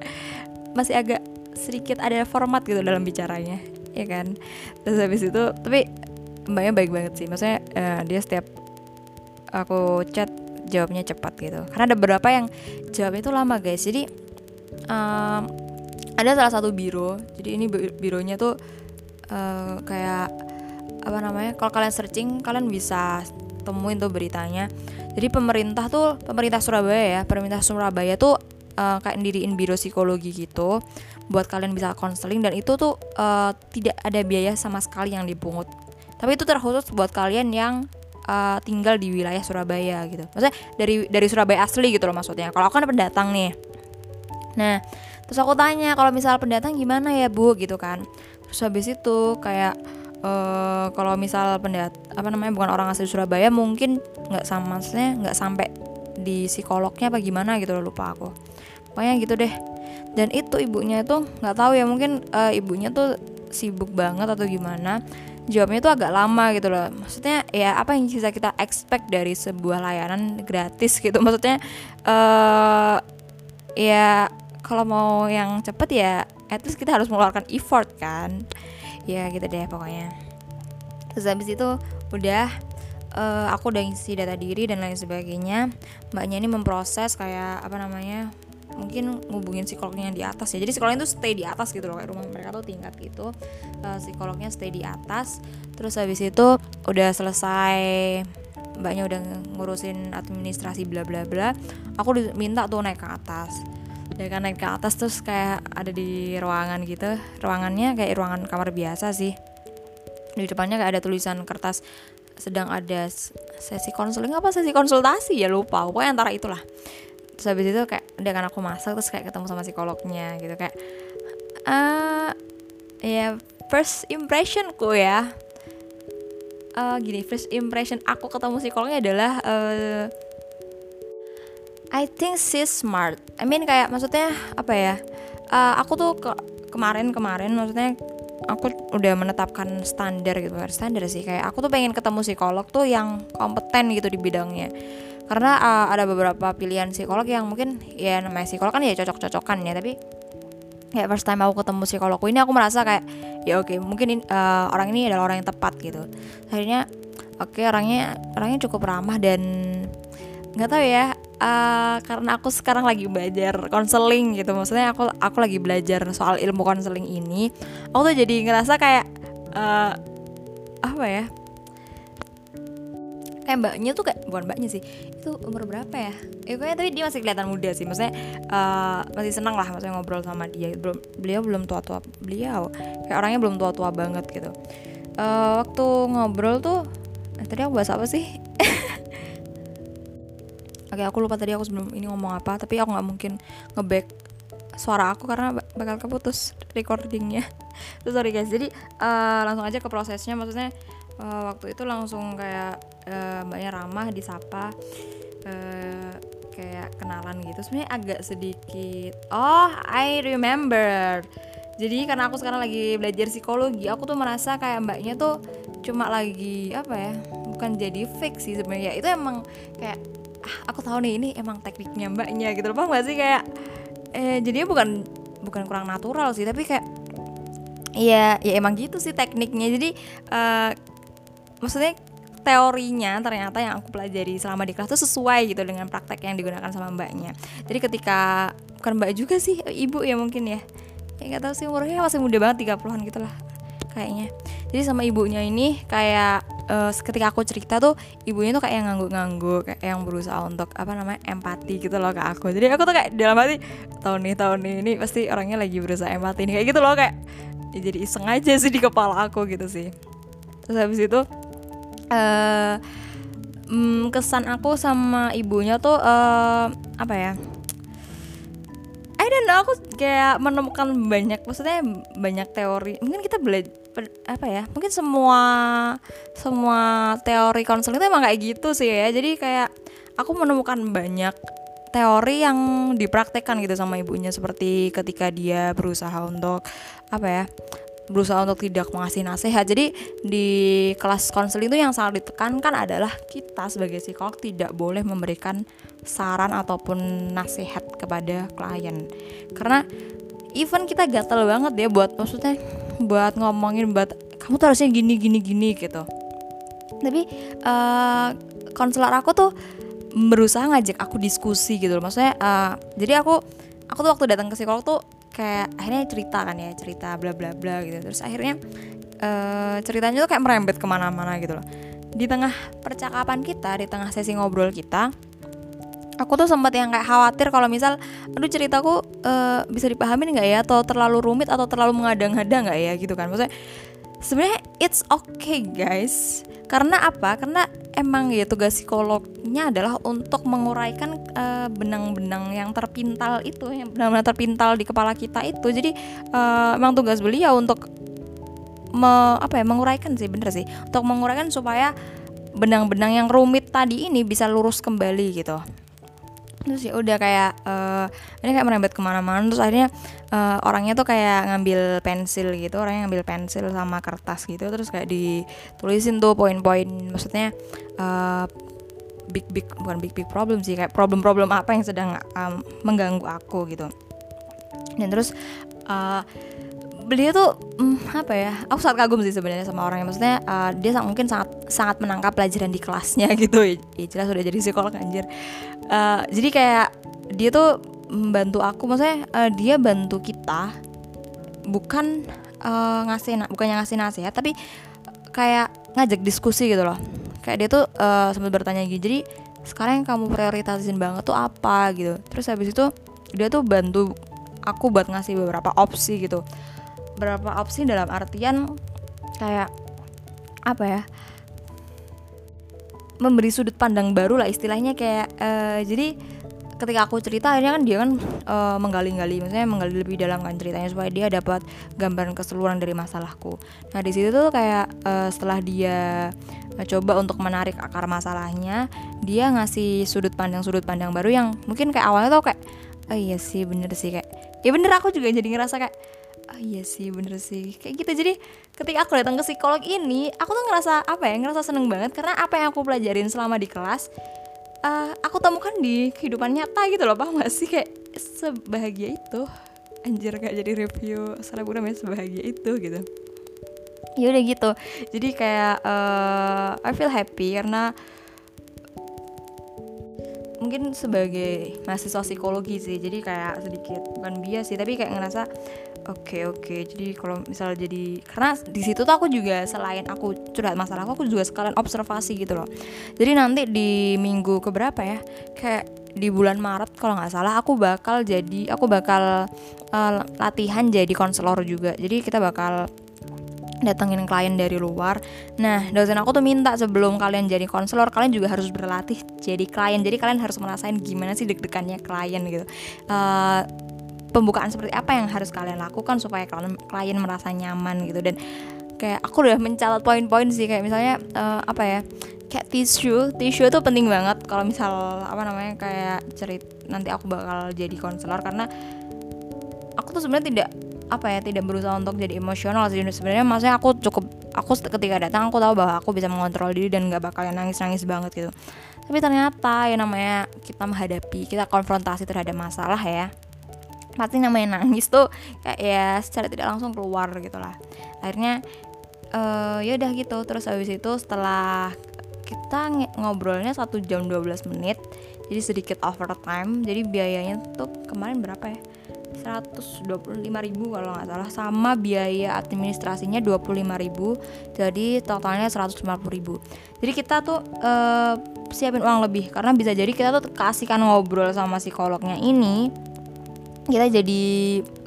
masih agak sedikit ada format gitu dalam bicaranya ya kan? Terus habis itu tapi mbaknya baik banget sih maksudnya uh, dia setiap aku chat jawabnya cepat gitu. Karena ada beberapa yang jawabnya itu lama guys jadi um, ada salah satu biro. Jadi ini bironya tuh uh, kayak apa namanya kalau kalian searching kalian bisa temuin tuh beritanya. Jadi pemerintah tuh pemerintah Surabaya ya pemerintah Surabaya tuh uh, kayak diriin biro psikologi gitu buat kalian bisa konseling dan itu tuh uh, tidak ada biaya sama sekali yang dipungut. Tapi itu terkhusus buat kalian yang uh, tinggal di wilayah Surabaya gitu. Maksudnya dari dari Surabaya asli gitu loh maksudnya. Kalau aku kan pendatang nih nah terus aku tanya kalau misal pendatang gimana ya bu? Gitu kan. Terus habis itu kayak uh, kalau misal pendat apa namanya bukan orang asli Surabaya mungkin nggak sama maksudnya nggak sampai di psikolognya apa gimana gitu loh lupa aku. Pokoknya gitu deh. Dan itu ibunya itu nggak tahu ya mungkin uh, ibunya tuh sibuk banget atau gimana jawabnya tuh agak lama gitu loh. Maksudnya ya apa yang bisa kita expect dari sebuah layanan gratis gitu? Maksudnya uh, ya kalau mau yang cepet ya at least kita harus mengeluarkan effort kan. Ya gitu deh pokoknya. Terus habis itu udah uh, aku udah ngisi data diri dan lain sebagainya. Mbaknya ini memproses kayak apa namanya mungkin ngubungin psikolognya yang di atas ya. Jadi psikolognya tuh stay di atas gitu loh kayak rumah mereka tuh tingkat gitu. Uh, psikolognya stay di atas. Terus habis itu udah selesai mbaknya udah ngurusin administrasi bla bla bla aku minta tuh naik ke atas ya kan naik ke atas terus kayak ada di ruangan gitu. Ruangannya kayak ruangan kamar biasa sih. Di depannya kayak ada tulisan kertas sedang ada sesi konseling apa sesi konsultasi? Ya lupa pokoknya antara itulah. Terus habis itu kayak dia kan aku masak terus kayak ketemu sama psikolognya gitu kayak uh, ya first impressionku ya. Uh, gini first impression aku ketemu psikolognya adalah uh, I think she's smart. I mean kayak maksudnya apa ya? Uh, aku tuh ke kemarin-kemarin maksudnya aku udah menetapkan standar gitu standar sih kayak aku tuh pengen ketemu psikolog tuh yang kompeten gitu di bidangnya karena uh, ada beberapa pilihan psikolog yang mungkin ya namanya psikolog kan ya cocok-cocokan ya tapi kayak first time aku ketemu psikologku ini aku merasa kayak ya oke okay, mungkin uh, orang ini adalah orang yang tepat gitu akhirnya oke okay, orangnya orangnya cukup ramah dan nggak tahu ya uh, karena aku sekarang lagi belajar konseling gitu. Maksudnya aku aku lagi belajar soal ilmu konseling ini. Aku tuh jadi ngerasa kayak uh, apa ya? Kayak mbaknya tuh kayak bukan mbaknya sih itu umur berapa ya? Ya pokoknya tapi dia masih kelihatan muda sih. Maksudnya uh, masih senang lah maksudnya ngobrol sama dia. Belum beliau belum tua tua beliau kayak orangnya belum tua tua banget gitu. Uh, waktu ngobrol tuh eh, tadi aku bahas apa sih Oke aku lupa tadi aku sebelum ini ngomong apa Tapi aku gak mungkin ngeback suara aku karena bakal keputus recordingnya. So, sorry guys. Jadi uh, langsung aja ke prosesnya. Maksudnya uh, waktu itu langsung kayak uh, mbaknya ramah disapa uh, kayak kenalan gitu. Sebenarnya agak sedikit oh I remember. Jadi karena aku sekarang lagi belajar psikologi aku tuh merasa kayak mbaknya tuh cuma lagi apa ya bukan jadi fake sih sebenarnya. Itu emang kayak ah, aku tahu nih ini emang tekniknya mbaknya gitu loh. Paham gak sih? Kayak eh jadinya bukan bukan kurang natural sih tapi kayak ya ya emang gitu sih tekniknya. Jadi uh, maksudnya teorinya ternyata yang aku pelajari selama di kelas itu sesuai gitu dengan praktek yang digunakan sama mbaknya. Jadi ketika bukan mbak juga sih ibu ya mungkin ya. Ya nggak tahu sih umurnya masih muda banget 30-an gitu lah kayaknya. Jadi sama ibunya ini kayak uh, ketika aku cerita tuh ibunya tuh kayak yang ngangguk-ngangguk kayak yang berusaha untuk apa namanya empati gitu loh ke aku. Jadi aku tuh kayak dalam hati tahun nih tahun nih ini pasti orangnya lagi berusaha empati nih. Kayak gitu loh kayak ya jadi iseng aja sih di kepala aku gitu sih. Terus habis itu uh, mm, kesan aku sama ibunya tuh uh, apa ya? Know aku kayak menemukan banyak maksudnya banyak teori. Mungkin kita belajar apa ya mungkin semua semua teori konseling itu emang kayak gitu sih ya. Jadi kayak aku menemukan banyak teori yang dipraktekkan gitu sama ibunya. Seperti ketika dia berusaha untuk apa ya berusaha untuk tidak mengasih nasihat. Jadi di kelas konseling itu yang sangat ditekankan adalah kita sebagai psikolog tidak boleh memberikan saran ataupun nasihat kepada klien. Karena even kita gatel banget ya buat maksudnya buat ngomongin buat kamu tuh harusnya gini gini gini gitu. Tapi uh, konselor aku tuh berusaha ngajak aku diskusi gitu loh. Maksudnya uh, jadi aku aku tuh waktu datang ke psikolog tuh kayak akhirnya cerita kan ya cerita bla bla bla gitu. Terus akhirnya uh, ceritanya tuh kayak merembet ke mana-mana gitu loh. Di tengah percakapan kita di tengah sesi ngobrol kita aku tuh sempat yang kayak khawatir kalau misal aduh ceritaku uh, bisa dipahamin nggak ya? Atau terlalu rumit atau terlalu mengada-ngada nggak ya? Gitu kan. Maksudnya sebenarnya it's okay guys. Karena apa? Karena emang ya tugas psikolognya adalah untuk menguraikan benang eh, benang-benang yang terpintal itu yang benar-benar terpintal di kepala kita itu. Jadi uh, emang tugas beliau untuk me, apa ya menguraikan sih bener sih. Untuk menguraikan supaya benang-benang yang rumit tadi ini bisa lurus kembali gitu terus ya udah kayak uh, ini kayak merembet ke mana-mana. Terus akhirnya uh, orangnya tuh kayak ngambil pensil gitu orangnya ngambil pensil sama kertas gitu terus kayak ditulisin tuh poin-poin. Maksudnya uh, big big bukan big big problem sih kayak problem-problem apa yang sedang um, mengganggu aku gitu. Dan terus uh, beliau tuh hmm, apa ya aku sangat kagum sih sebenarnya sama orangnya maksudnya uh, dia mungkin sangat sangat menangkap pelajaran di kelasnya gitu. Ya, jelas udah jadi psikolog anjir. Uh, jadi kayak dia tuh membantu aku maksudnya uh, dia bantu kita bukan uh, ngasih bukannya ngasih nasihat tapi kayak ngajak diskusi gitu loh. Kayak dia tuh uh, sempat bertanya gitu jadi sekarang yang kamu prioritasin banget tuh apa? gitu. Terus habis itu dia tuh bantu aku buat ngasih beberapa opsi gitu beberapa opsi dalam artian kayak apa ya memberi sudut pandang baru lah istilahnya kayak uh, jadi ketika aku cerita akhirnya kan dia kan uh, menggali-gali maksudnya menggali lebih dalam kan ceritanya supaya dia dapat gambaran keseluruhan dari masalahku. Nah di situ tuh kayak uh, setelah dia coba untuk menarik akar masalahnya dia ngasih sudut pandang sudut pandang baru yang mungkin kayak awalnya tuh kayak oh iya sih bener sih kayak ya bener aku juga jadi ngerasa kayak oh iya sih bener sih. Kayak gitu. Jadi ketika aku datang ke psikolog ini aku tuh ngerasa apa ya ngerasa seneng banget. Karena apa yang aku pelajarin selama di kelas uh, aku temukan di kehidupan nyata gitu loh. Paham gak sih? Kayak sebahagia itu. Anjir kayak jadi review selebgram ya sebahagia itu gitu. Ya udah gitu. Jadi kayak uh, I feel happy karena mungkin sebagai mahasiswa psikologi sih. Jadi kayak sedikit bukan bias sih tapi kayak ngerasa oke okay, oke okay. jadi kalau misal jadi karena di situ tuh aku juga selain aku curhat masalah aku, aku juga sekalian observasi gitu loh jadi nanti di minggu keberapa ya kayak di bulan Maret kalau nggak salah aku bakal jadi aku bakal uh, latihan jadi konselor juga jadi kita bakal datengin klien dari luar. Nah, dosen aku tuh minta sebelum kalian jadi konselor, kalian juga harus berlatih jadi klien. Jadi kalian harus merasain gimana sih deg-degannya klien gitu. Uh, pembukaan seperti apa yang harus kalian lakukan supaya kalian klien merasa nyaman gitu. Dan kayak aku udah mencatat poin-poin sih kayak misalnya uh, apa ya kayak tisu tisu itu penting banget. Kalau misal apa namanya kayak cerit nanti aku bakal jadi konselor karena aku tuh sebenarnya tidak apa ya tidak berusaha untuk jadi emosional sih. Sebenarnya maksudnya aku cukup aku ketika datang aku tahu bahwa aku bisa mengontrol diri dan nggak bakal nangis nangis banget gitu. Tapi ternyata ya namanya kita menghadapi kita konfrontasi terhadap masalah ya pasti namanya nangis tuh kayak ya secara tidak langsung keluar gitu lah akhirnya uh, ya udah gitu. Terus habis itu setelah kita ngobrolnya satu jam 12 menit jadi sedikit overtime jadi biayanya tuh kemarin berapa ya? 125.000 kalau nggak salah sama biaya administrasinya 25.000 jadi totalnya 150.000 jadi kita tuh uh, siapin uang lebih karena bisa jadi kita tuh kasihkan ngobrol sama psikolognya ini kita jadi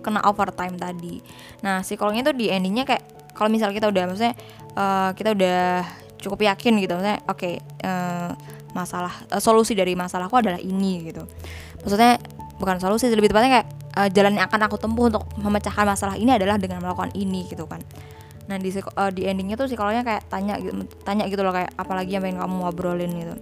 kena overtime tadi. Nah psikolognya tuh di endingnya kayak kalau misalnya kita udah maksudnya uh, kita udah cukup yakin gitu maksudnya oke okay, uh, eh, masalah uh, solusi dari masalahku adalah ini gitu. Maksudnya bukan solusi lebih tepatnya kayak uh, jalan yang akan aku tempuh untuk memecahkan masalah ini adalah dengan melakukan ini gitu kan. Nah di uh, di endingnya tuh psikolognya kayak tanya gitu tanya gitu loh kayak apalagi yang pengen kamu ngobrolin gitu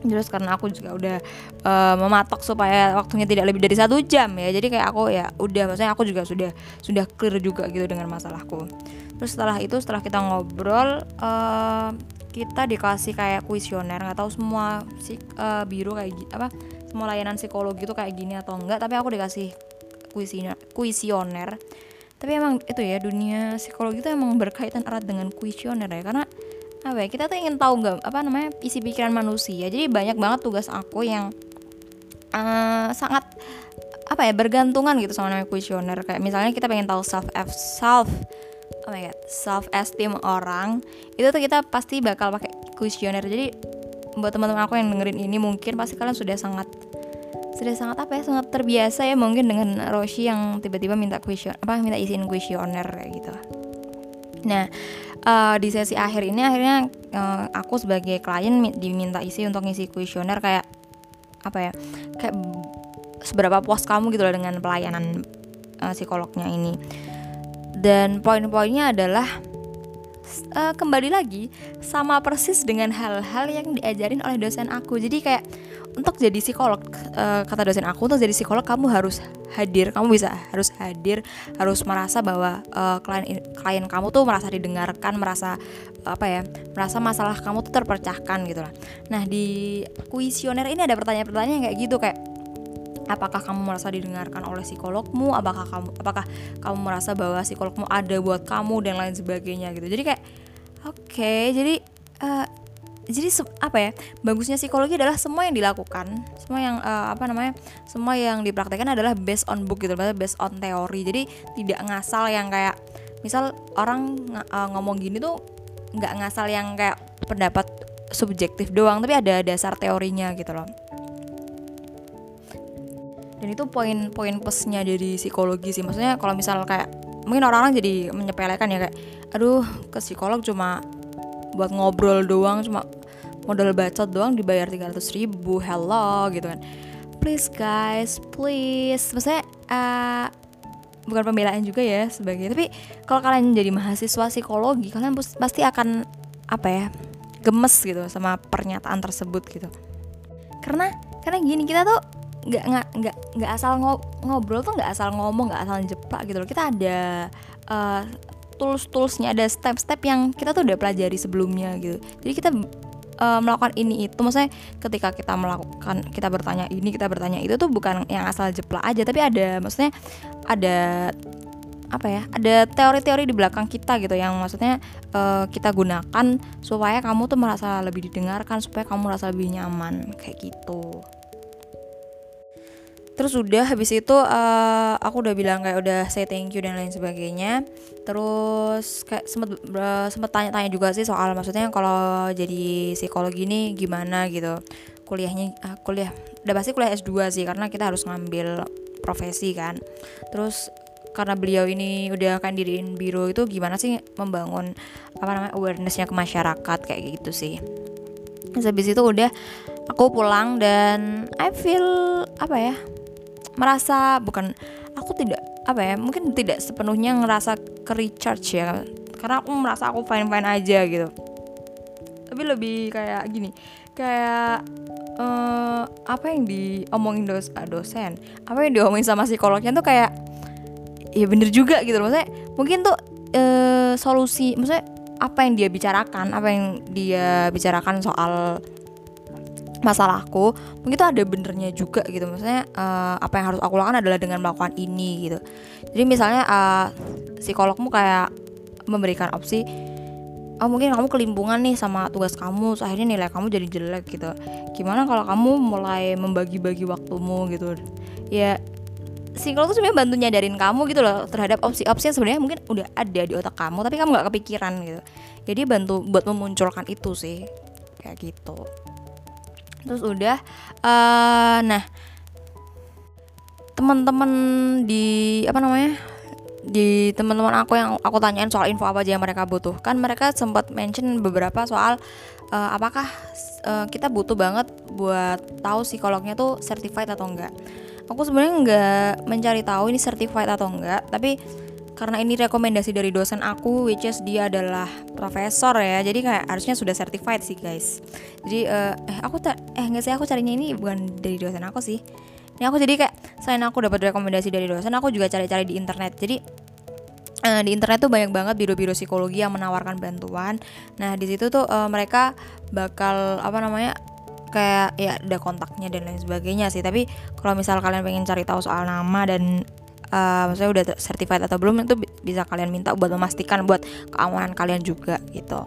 terus karena aku juga udah uh, mematok supaya waktunya tidak lebih dari satu jam ya. Jadi kayak aku ya udah maksudnya aku juga sudah sudah clear juga gitu dengan masalahku. Terus setelah itu setelah kita ngobrol uh, kita dikasih kayak kuesioner. Nggak tahu semua si uh, biru kayak gitu apa semua layanan psikologi itu kayak gini atau enggak tapi aku dikasih kuesioner kuesioner. Tapi emang itu ya dunia psikologi itu emang berkaitan erat dengan kuesioner ya. Karena apa ya kita tuh ingin tahu nggak apa namanya isi pikiran manusia. Jadi banyak banget tugas aku yang uh, sangat apa ya bergantungan gitu sama namanya kuesioner. Kayak misalnya kita pengen tahu self f self oh my god self esteem orang itu tuh kita pasti bakal pakai kuesioner. Jadi buat teman-teman aku yang dengerin ini mungkin pasti kalian sudah sangat sudah sangat apa ya sangat terbiasa ya mungkin dengan Roshi yang tiba-tiba minta question apa minta isiin kuesioner kayak gitu nah uh, di sesi akhir ini akhirnya uh, aku sebagai klien diminta isi untuk ngisi kuesioner kayak apa ya kayak seberapa puas kamu gitu loh dengan pelayanan uh, psikolognya ini. Dan poin-poinnya adalah uh, kembali lagi sama persis dengan hal-hal yang diajarin oleh dosen aku. Jadi kayak untuk jadi psikolog uh, kata dosen aku untuk jadi psikolog kamu harus hadir kamu bisa harus hadir harus merasa bahwa uh, klien klien kamu tuh merasa didengarkan merasa apa ya merasa masalah kamu tuh terpecahkan gitu lah. Nah di kuesioner ini ada pertanyaan-pertanyaan kayak gitu kayak apakah kamu merasa didengarkan oleh psikologmu? Apakah kamu apakah kamu merasa bahwa psikologmu ada buat kamu dan lain sebagainya gitu? Jadi kayak oke okay, jadi uh, jadi apa ya bagusnya psikologi adalah semua yang dilakukan semua yang uh, apa namanya semua yang dipraktekkan adalah based on book gitu based on teori. Jadi tidak ngasal yang kayak misal orang uh, ngomong gini tuh nggak ngasal yang kayak pendapat subjektif doang tapi ada dasar teorinya gitu loh dan itu poin-poin plusnya dari psikologi sih. Maksudnya kalau misal kayak mungkin orang-orang jadi menyepelekan ya kayak aduh ke psikolog cuma buat ngobrol doang cuma modal bacot doang dibayar 300 ribu hello gitu kan. Please guys please. Maksudnya uh, bukan pembelaan juga ya sebagai tapi kalau kalian jadi mahasiswa psikologi kalian pasti akan apa ya gemes gitu sama pernyataan tersebut gitu. Karena karena gini kita tuh nggak nggak nggak nggak asal ngobrol tuh nggak asal ngomong nggak asal jeplak gitu loh. Kita ada uh, tools toolsnya ada step step yang kita tuh udah pelajari sebelumnya gitu. Jadi kita uh, melakukan ini itu. Maksudnya ketika kita melakukan kita bertanya ini kita bertanya itu tuh bukan yang asal jeplak aja tapi ada maksudnya ada apa ya ada teori-teori di belakang kita gitu yang maksudnya uh, kita gunakan supaya kamu tuh merasa lebih didengarkan supaya kamu merasa lebih nyaman kayak gitu terus udah habis itu uh, aku udah bilang kayak udah say thank you dan lain sebagainya. Terus kayak sempet uh, sempet tanya-tanya juga sih soal maksudnya kalau jadi psikologi ini gimana gitu. Kuliahnya uh, kuliah udah pasti kuliah S2 sih karena kita harus ngambil profesi kan. Terus karena beliau ini udah akan diriin biro itu gimana sih membangun apa namanya awarenessnya ke masyarakat kayak gitu sih. Terus habis itu udah aku pulang dan I feel apa ya merasa bukan aku tidak apa ya mungkin tidak sepenuhnya ngerasa ke recharge ya. Karena aku merasa aku fine fine aja gitu. Tapi lebih kayak gini kayak uh, apa yang diomongin dos ah, dosen apa yang diomongin sama psikolognya tuh kayak ya bener juga gitu loh. Maksudnya mungkin tuh uh, solusi maksudnya apa yang dia bicarakan apa yang dia bicarakan soal masalahku mungkin itu ada benernya juga gitu. Maksudnya uh, apa yang harus aku lakukan adalah dengan melakukan ini gitu. Jadi misalnya uh, psikologmu kayak memberikan opsi oh mungkin kamu kelimpungan nih sama tugas kamu so akhirnya nilai kamu jadi jelek gitu. Gimana kalau kamu mulai membagi-bagi waktumu gitu? Ya psikolog tuh sebenarnya bantu nyadarin kamu gitu loh terhadap opsi-opsi yang sebenarnya mungkin udah ada di otak kamu tapi kamu nggak kepikiran gitu. Jadi bantu buat memunculkan itu sih kayak gitu terus udah uh, nah teman-teman di apa namanya di teman-teman aku yang aku tanyain soal info apa aja yang mereka butuhkan mereka sempat mention beberapa soal uh, apakah uh, kita butuh banget buat tahu psikolognya tuh certified atau enggak. Aku sebenarnya nggak mencari tahu ini certified atau enggak tapi karena ini rekomendasi dari dosen aku which is dia adalah profesor ya. Jadi kayak harusnya sudah certified sih guys. Jadi uh, eh aku tak eh nggak sih aku carinya ini bukan dari dosen aku sih. Ini aku jadi kayak selain aku dapat rekomendasi dari dosen aku juga cari-cari di internet. Jadi uh, di internet tuh banyak banget biro-biro psikologi yang menawarkan bantuan. Nah di situ tuh uh, mereka bakal apa namanya kayak ya ada kontaknya dan lain sebagainya sih. Tapi kalau misal kalian pengen cari tahu soal nama dan uh, maksudnya udah certified atau belum itu bisa kalian minta buat memastikan buat keamanan kalian juga gitu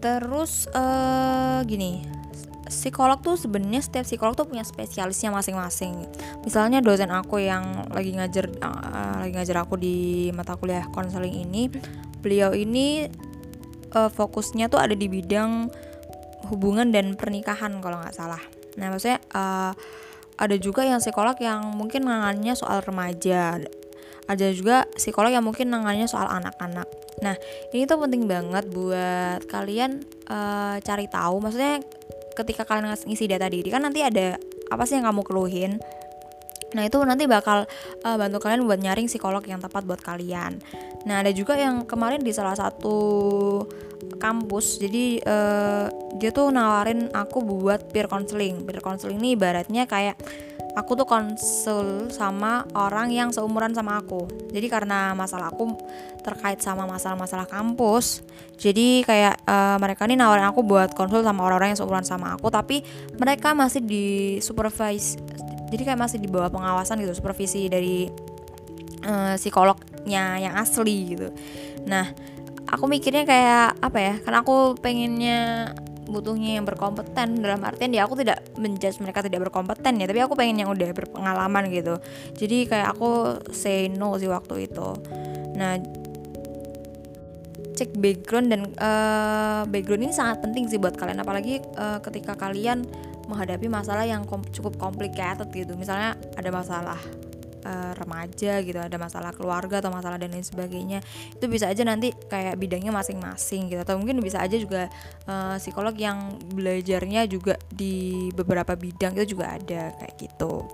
terus uh, gini psikolog tuh sebenarnya setiap psikolog tuh punya spesialisnya masing-masing. Misalnya dosen aku yang lagi ngajar uh, lagi ngajar aku di mata kuliah konseling ini, beliau ini uh, fokusnya tuh ada di bidang hubungan dan pernikahan kalau nggak salah. Nah maksudnya uh, ada juga yang psikolog yang mungkin nangannya soal remaja. Ada juga psikolog yang mungkin nangannya soal anak-anak. Nah ini tuh penting banget buat kalian uh, cari tahu. Maksudnya ketika kalian ngisi data diri kan nanti ada apa sih yang kamu keluhin Nah itu nanti bakal uh, bantu kalian buat nyaring psikolog yang tepat buat kalian. Nah ada juga yang kemarin di salah satu kampus, jadi uh, dia tuh nawarin aku buat peer counseling. Peer counseling ini ibaratnya kayak aku tuh konsul sama orang yang seumuran sama aku. Jadi karena masalah aku terkait sama masalah-masalah kampus, jadi kayak uh, mereka ini nawarin aku buat konsul sama orang-orang yang seumuran sama aku, tapi mereka masih di supervise jadi kayak masih di bawah pengawasan gitu supervisi dari uh, psikolognya yang asli gitu. Nah aku mikirnya kayak apa ya karena aku pengennya butuhnya yang berkompeten dalam artian ya aku tidak menjudge mereka tidak berkompeten ya tapi aku pengen yang udah berpengalaman gitu. Jadi kayak aku say no sih waktu itu. Nah cek background dan uh, background ini sangat penting sih buat kalian apalagi uh, ketika kalian menghadapi masalah yang kom cukup complicated gitu. Misalnya ada masalah uh, remaja gitu ada masalah keluarga atau masalah dan lain sebagainya itu bisa aja nanti kayak bidangnya masing-masing gitu. Atau mungkin bisa aja juga uh, psikolog yang belajarnya juga di beberapa bidang itu juga ada kayak gitu.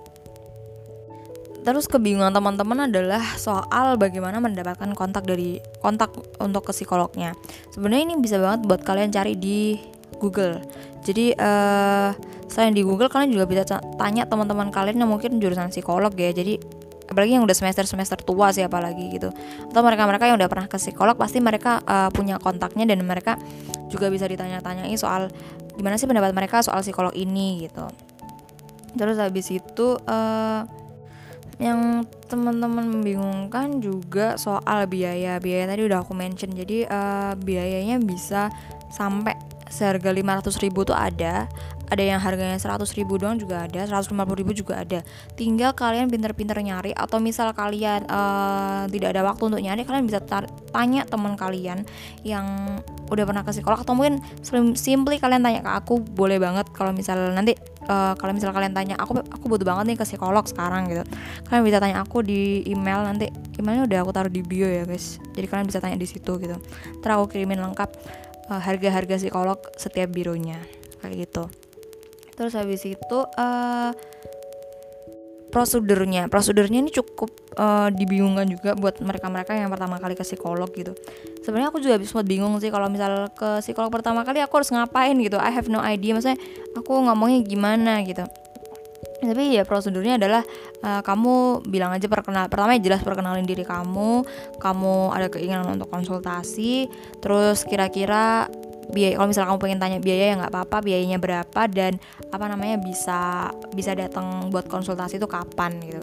Terus kebingungan teman-teman adalah soal bagaimana mendapatkan kontak dari kontak untuk ke psikolognya. Sebenarnya ini bisa banget buat kalian cari di Google. Jadi uh, selain di Google kalian juga bisa tanya teman-teman kalian yang mungkin jurusan psikolog ya. Jadi apalagi yang udah semester semester tua sih apalagi gitu. Atau mereka mereka yang udah pernah ke psikolog pasti mereka uh, punya kontaknya dan mereka juga bisa ditanya-tanyai soal gimana sih pendapat mereka soal psikolog ini gitu. Terus habis itu uh, yang teman-teman membingungkan juga soal biaya. Biaya tadi udah aku mention. Jadi uh, biayanya bisa sampai seharga 500 ribu tuh ada. Ada yang harganya 100 ribu doang juga ada 150 ribu juga ada. Tinggal kalian pinter-pinter nyari atau misal kalian uh, tidak ada waktu untuk nyari kalian bisa tanya teman kalian yang udah pernah ke psikolog atau mungkin simply kalian tanya ke aku boleh banget kalau misal nanti uh, kalau misal kalian tanya aku aku butuh banget nih ke psikolog sekarang gitu. Kalian bisa tanya aku di email nanti. Emailnya udah aku taruh di bio ya guys. Jadi kalian bisa tanya di situ gitu. Terus aku kirimin lengkap uh, harga-harga psikolog setiap bironya kayak gitu. Terus habis itu uh, prosedurnya. Prosedurnya ini cukup uh, dibingungkan juga buat mereka-mereka yang pertama kali ke psikolog gitu. Sebenarnya aku juga sempat bingung sih kalau misal ke psikolog pertama kali aku harus ngapain gitu. I have no idea. Maksudnya aku ngomongnya gimana gitu tapi ya prosedurnya adalah uh, kamu bilang aja perkenal pertama ya jelas perkenalin diri kamu kamu ada keinginan untuk konsultasi terus kira-kira biaya kalau misalnya kamu pengen tanya biaya ya nggak apa-apa biayanya berapa dan apa namanya bisa bisa datang buat konsultasi itu kapan gitu.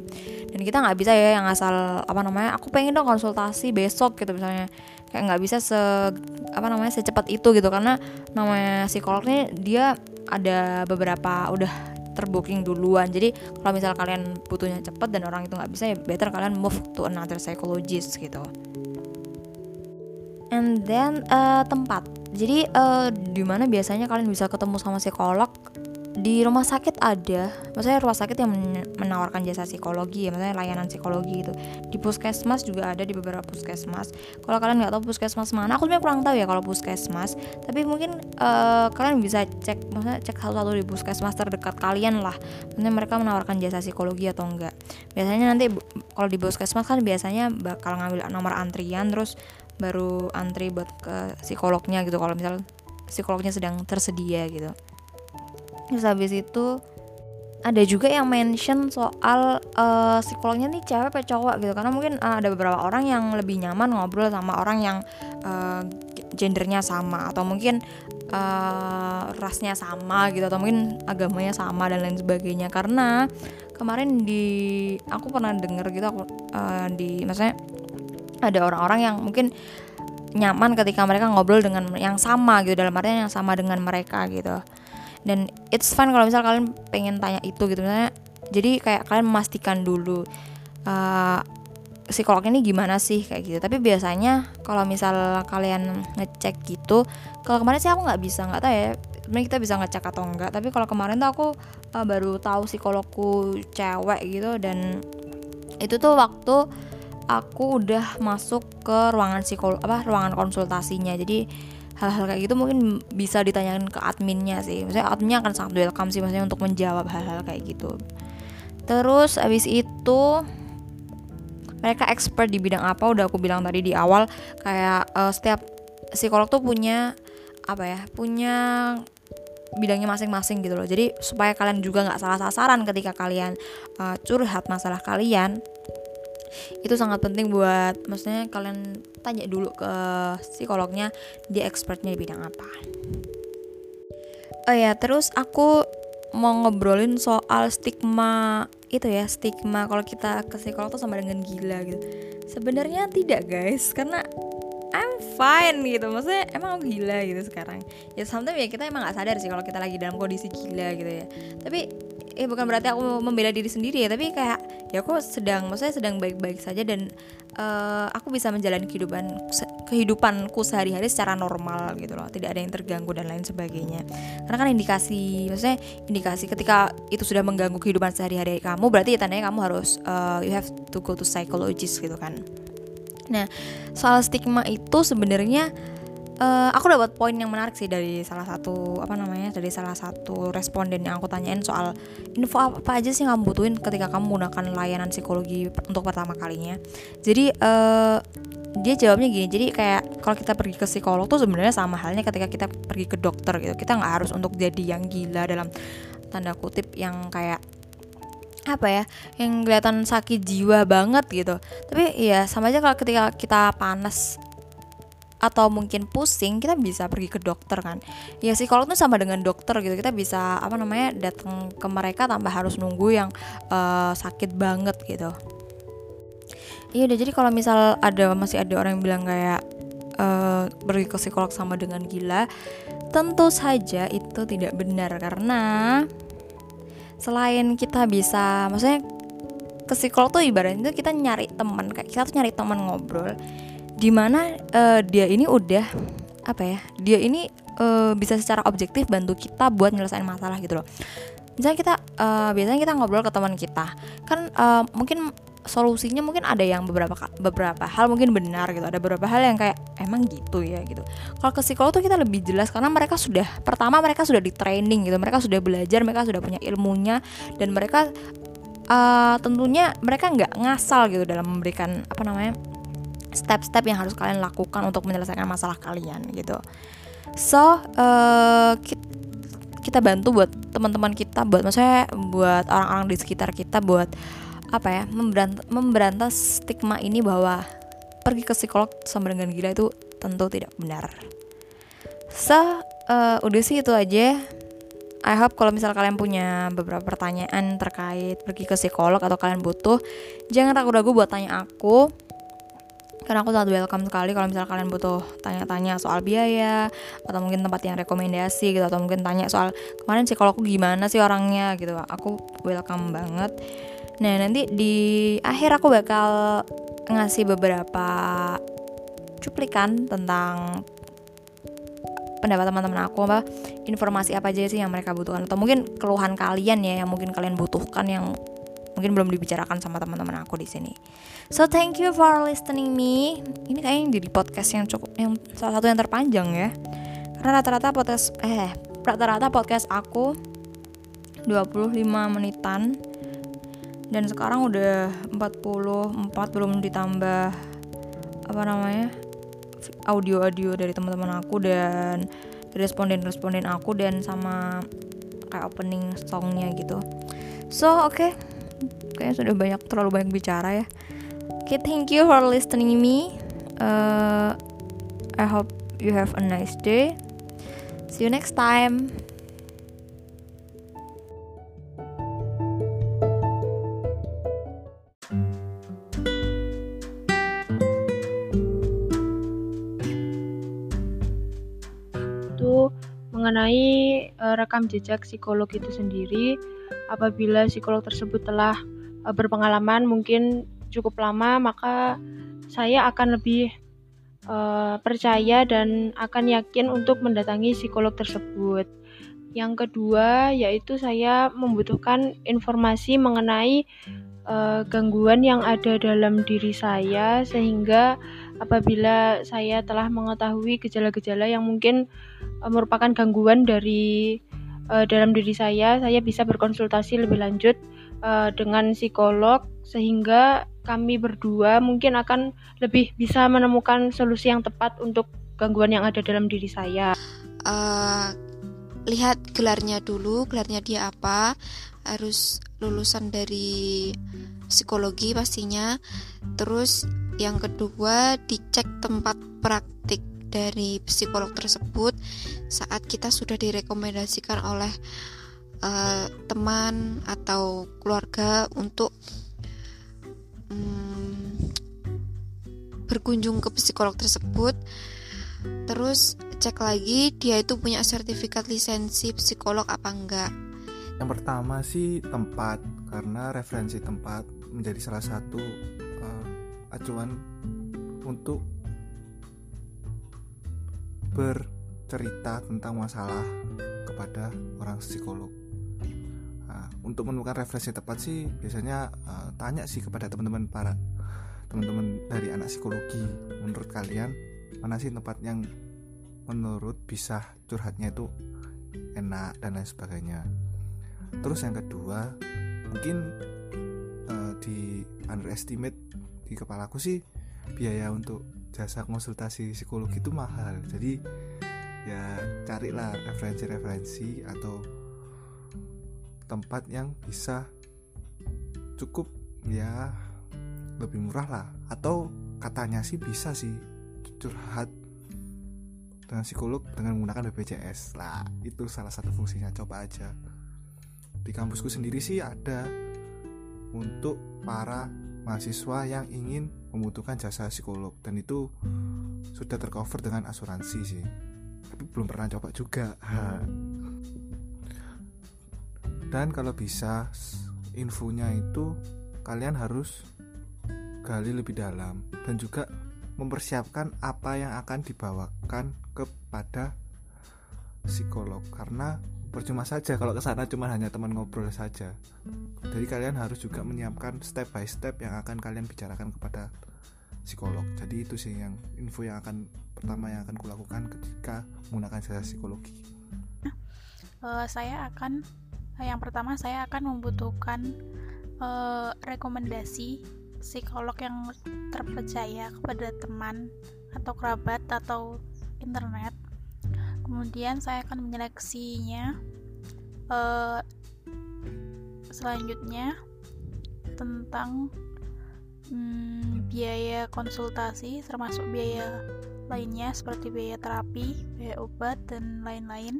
Dan kita nggak bisa ya yang asal apa namanya aku pengen dong konsultasi besok gitu misalnya. Kayak nggak bisa se apa namanya secepat itu gitu karena namanya psikolognya dia ada beberapa udah terbooking duluan. Jadi kalau misal kalian butuhnya cepet dan orang itu nggak bisa ya better kalian move to another psychologist gitu. And then uh, tempat. Jadi uh, di mana biasanya kalian bisa ketemu sama psikolog di rumah sakit ada, maksudnya rumah sakit yang menawarkan jasa psikologi ya, maksudnya layanan psikologi gitu. Di puskesmas juga ada di beberapa puskesmas. Kalau kalian nggak tahu puskesmas mana, aku sebenarnya kurang tahu ya kalau puskesmas. Tapi mungkin uh, kalian bisa cek, maksudnya cek satu-satu di puskesmas terdekat kalian lah. Maksudnya mereka menawarkan jasa psikologi atau enggak. Biasanya nanti kalau di puskesmas kan biasanya bakal ngambil nomor antrian terus baru antri buat ke psikolognya gitu kalau misal psikolognya sedang tersedia gitu terus habis itu ada juga yang mention soal uh, psikolognya nih cewek apa cowok gitu. Karena mungkin uh, ada beberapa orang yang lebih nyaman ngobrol sama orang yang uh, gendernya sama. Atau mungkin uh, rasnya sama gitu. Atau mungkin agamanya sama dan lain sebagainya. Karena kemarin di aku pernah denger gitu aku uh, di maksudnya ada orang-orang yang mungkin nyaman ketika mereka ngobrol dengan yang sama gitu. Dalam artian yang sama dengan mereka gitu dan it's fun kalau misal kalian pengen tanya itu gitu. Misalnya jadi kayak kalian memastikan dulu uh, psikolog ini gimana sih kayak gitu. Tapi biasanya kalau misal kalian ngecek gitu kalau kemarin sih aku nggak bisa nggak tahu ya sebenarnya kita bisa ngecek atau enggak tapi kalau kemarin tuh aku uh, baru tahu psikologku cewek gitu dan itu tuh waktu aku udah masuk ke ruangan psikolog apa ruangan konsultasinya. Jadi hal-hal kayak gitu mungkin bisa ditanyakan ke adminnya sih. Maksudnya adminnya akan sangat welcome sih maksudnya untuk menjawab hal-hal kayak gitu. Terus abis itu mereka expert di bidang apa udah aku bilang tadi di awal. Kayak uh, setiap psikolog tuh punya apa ya punya bidangnya masing-masing gitu loh. Jadi supaya kalian juga nggak salah sasaran ketika kalian uh, curhat masalah kalian itu sangat penting buat maksudnya kalian tanya dulu ke psikolognya dia expertnya di bidang apa. Oh ya terus aku mau ngobrolin soal stigma itu ya stigma kalau kita ke psikolog tuh sama dengan gila gitu. Sebenarnya tidak guys karena I'm fine gitu. Maksudnya emang aku gila gitu sekarang. Ya sometimes ya kita emang nggak sadar sih kalau kita lagi dalam kondisi gila gitu ya. Tapi eh bukan berarti aku membela diri sendiri ya tapi kayak ya aku sedang maksudnya sedang baik-baik saja dan uh, aku bisa menjalani kehidupan kehidupanku sehari-hari secara normal gitu loh. Tidak ada yang terganggu dan lain sebagainya. Karena kan indikasi maksudnya indikasi ketika itu sudah mengganggu kehidupan sehari-hari kamu berarti ya tandanya kamu harus uh, you have to go to psychologist gitu kan. Nah soal stigma itu sebenarnya uh, aku dapat poin yang menarik sih dari salah satu apa namanya dari salah satu responden yang aku tanyain soal info apa, aja sih yang kamu butuhin ketika kamu menggunakan layanan psikologi untuk pertama kalinya. Jadi uh, dia jawabnya gini jadi kayak kalau kita pergi ke psikolog tuh sebenarnya sama halnya ketika kita pergi ke dokter gitu. Kita nggak harus untuk jadi yang gila dalam tanda kutip yang kayak apa ya yang kelihatan sakit jiwa banget gitu. Tapi ya sama aja kalau ketika kita panas atau mungkin pusing kita bisa pergi ke dokter kan? Ya psikolog tuh sama dengan dokter gitu kita bisa apa namanya datang ke mereka tanpa harus nunggu yang uh, sakit banget gitu. Iya udah jadi kalau misal ada masih ada orang yang bilang kayak uh, pergi ke psikolog sama dengan gila tentu saja itu tidak benar karena selain kita bisa maksudnya ke psikolog tuh ibaratnya kita nyari teman kayak kita tuh nyari teman ngobrol di mana uh, dia ini udah apa ya dia ini uh, bisa secara objektif bantu kita buat nyelesain masalah gitu loh. Misalnya kita uh, biasanya kita ngobrol ke teman kita. Kan uh, mungkin solusinya mungkin ada yang beberapa beberapa hal mungkin benar gitu. Ada beberapa hal yang kayak emang gitu ya? gitu. Kalau ke psikolog tuh kita lebih jelas karena mereka sudah pertama mereka sudah di training gitu. Mereka sudah belajar mereka sudah punya ilmunya dan mereka uh, tentunya mereka nggak ngasal gitu dalam memberikan apa namanya step-step yang harus kalian lakukan untuk menyelesaikan masalah kalian gitu. So uh, kita bantu buat teman-teman kita buat maksudnya buat orang-orang di sekitar kita buat apa ya memberantas, memberantas stigma ini bahwa pergi ke psikolog sama dengan gila itu tentu tidak benar. So uh, udah sih itu aja. I hope kalau misal kalian punya beberapa pertanyaan terkait pergi ke psikolog atau kalian butuh jangan ragu-ragu buat tanya aku karena aku sangat welcome sekali kalau misalnya kalian butuh tanya-tanya soal biaya atau mungkin tempat yang rekomendasi gitu atau mungkin tanya soal kemarin psikologku gimana sih orangnya? gitu. Aku welcome banget. Nah nanti di akhir aku bakal ngasih beberapa cuplikan tentang pendapat teman-teman aku apa informasi apa aja sih yang mereka butuhkan atau mungkin keluhan kalian ya yang mungkin kalian butuhkan yang mungkin belum dibicarakan sama teman-teman aku di sini. So thank you for listening me. Ini kayaknya jadi podcast yang cukup yang salah satu yang terpanjang ya. Karena rata-rata podcast eh rata-rata podcast aku 25 menitan dan sekarang udah 44 belum ditambah apa namanya audio-audio dari teman-teman aku dan responden-responden aku dan sama kayak opening songnya gitu so oke okay kayaknya sudah banyak terlalu banyak bicara ya okay, thank you for listening me. Uh, I hope you have a nice day. See you next time. Mengenai uh, rekam jejak psikolog itu sendiri. Apabila psikolog tersebut telah uh, berpengalaman mungkin cukup lama maka saya akan lebih uh, percaya dan akan yakin untuk mendatangi psikolog tersebut. Yang kedua yaitu saya membutuhkan informasi mengenai uh, gangguan yang ada dalam diri saya sehingga apabila saya telah mengetahui gejala-gejala yang mungkin uh, merupakan gangguan dari uh, dalam diri saya, saya bisa berkonsultasi lebih lanjut uh, dengan psikolog sehingga kami berdua mungkin akan lebih bisa menemukan solusi yang tepat untuk gangguan yang ada dalam diri saya. Uh, lihat gelarnya dulu, gelarnya dia apa, harus lulusan dari psikologi pastinya. Terus yang kedua dicek tempat praktik dari psikolog tersebut saat kita sudah direkomendasikan oleh uh, teman atau keluarga untuk um, berkunjung ke psikolog tersebut terus cek lagi dia itu punya sertifikat lisensi psikolog apa enggak yang pertama sih tempat karena referensi tempat menjadi salah satu uh, acuan untuk bercerita tentang masalah kepada orang psikolog. Untuk menemukan referensi tepat sih biasanya uh, tanya sih kepada teman-teman para teman-teman dari anak psikologi. Menurut kalian mana sih tempat yang menurut bisa curhatnya itu enak dan lain sebagainya. Terus yang kedua mungkin uh, di underestimate di kepalaku sih biaya untuk jasa konsultasi psikologi itu mahal jadi ya carilah referensi-referensi atau tempat yang bisa cukup ya lebih murah lah. Atau katanya sih bisa sih curhat dengan psikolog dengan menggunakan BPJS lah itu salah satu fungsinya. Coba aja. Di kampusku sendiri sih ada untuk para mahasiswa yang ingin membutuhkan jasa psikolog. Dan itu sudah tercover dengan asuransi sih. Tapi belum pernah coba juga dan kalau bisa infonya itu kalian harus gali lebih dalam dan juga mempersiapkan apa yang akan dibawakan kepada psikolog karena percuma saja kalau ke sana cuma hanya teman ngobrol saja. Jadi kalian harus juga menyiapkan step by step yang akan kalian bicarakan kepada psikolog. Jadi itu sih yang info yang akan pertama yang akan kulakukan ketika menggunakan jasa psikologi. Uh, saya akan yang pertama saya akan membutuhkan uh, rekomendasi psikolog yang terpercaya kepada teman atau kerabat atau internet kemudian saya akan menyeleksinya uh, selanjutnya tentang hmm, biaya konsultasi termasuk biaya lainnya seperti biaya terapi, biaya obat dan lain-lain.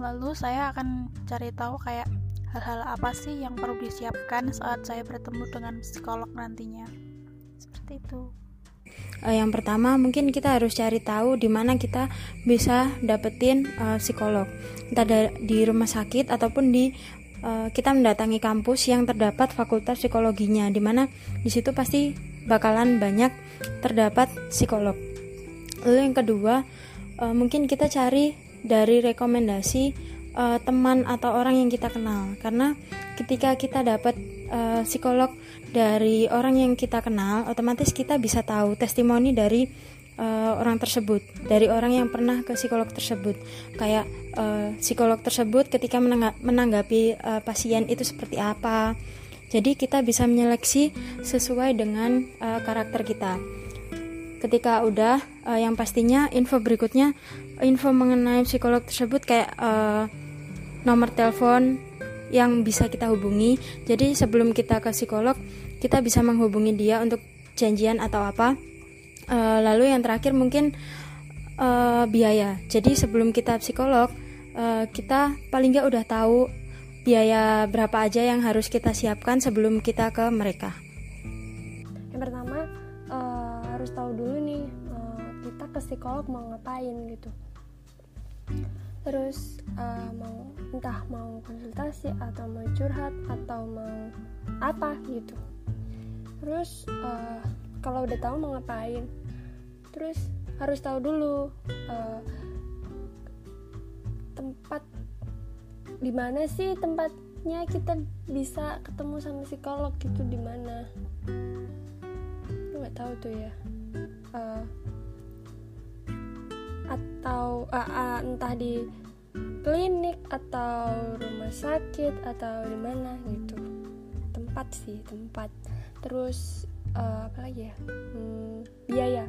Lalu saya akan cari tahu kayak hal-hal apa sih yang perlu disiapkan saat saya bertemu dengan psikolog nantinya. Seperti itu. Uh, yang pertama mungkin kita harus cari tahu di mana kita bisa dapetin uh, psikolog. Entah di rumah sakit ataupun di uh, kita mendatangi kampus yang terdapat fakultas psikologinya di mana di situ pasti bakalan banyak terdapat psikolog. Lalu yang kedua mungkin kita cari dari rekomendasi uh, teman atau orang yang kita kenal karena ketika kita dapat uh, psikolog dari orang yang kita kenal, otomatis kita bisa tahu testimoni dari uh, orang tersebut, dari orang yang pernah ke psikolog tersebut. Kayak uh, psikolog tersebut ketika menanggapi uh, pasien itu seperti apa. Jadi kita bisa menyeleksi sesuai dengan uh, karakter kita. Ketika udah, yang pastinya info berikutnya, info mengenai psikolog tersebut kayak uh, nomor telepon, yang bisa kita hubungi. Jadi sebelum kita ke psikolog, kita bisa menghubungi dia untuk janjian atau apa. Uh, lalu yang terakhir mungkin uh, biaya. Jadi sebelum kita psikolog, uh, kita paling nggak udah tahu biaya berapa aja yang harus kita siapkan sebelum kita ke mereka. Yang pertama uh, harus tahu dulu nih uh, kita ke psikolog mau ngapain gitu terus uh, mau entah mau konsultasi atau mau curhat atau mau apa gitu. Terus uh, kalau udah tahu mau ngapain? Terus harus tahu dulu uh, tempat di mana sih tempatnya kita bisa ketemu sama psikolog gitu di mana? Nggak tahu tuh ya. Uh, atau uh, uh, entah di klinik atau rumah sakit atau di mana gitu. Tempat sih tempat. Terus uh, apa lagi ya? Hmm, biaya.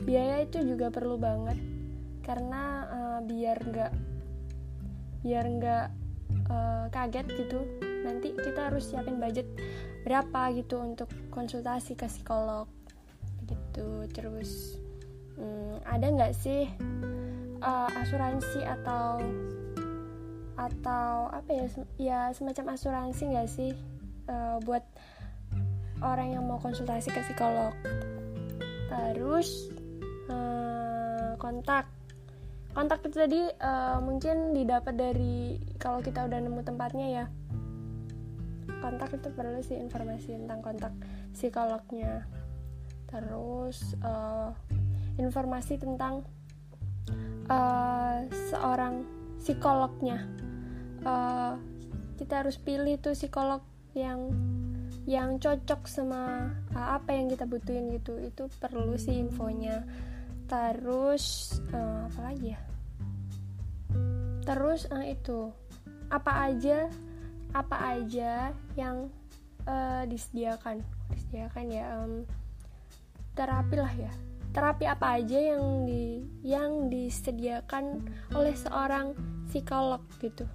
Biaya itu juga perlu banget karena uh, biar nggak biar nggak uh, kaget gitu. Nanti kita harus siapin budget berapa gitu untuk konsultasi ke psikolog gitu. Terus hmm, ada nggak sih uh, asuransi atau atau apa ya ya semacam asuransi nggak sih uh, buat orang yang mau konsultasi ke psikolog? Terus uh, kontak. Kontak itu tadi uh, mungkin didapat dari kalau kita udah nemu tempatnya ya. Kontak itu perlu sih informasi tentang kontak psikolognya. Terus uh, informasi tentang uh, seorang psikolognya. Uh, kita harus pilih tuh psikolog yang yang cocok sama uh, apa yang kita butuhin gitu. Itu perlu sih infonya. Terus uh, apa lagi ya? Terus uh, itu. Apa aja apa aja yang uh, disediakan? Disediakan ya um, terapi lah ya terapi apa aja yang di yang disediakan oleh seorang psikolog gitu?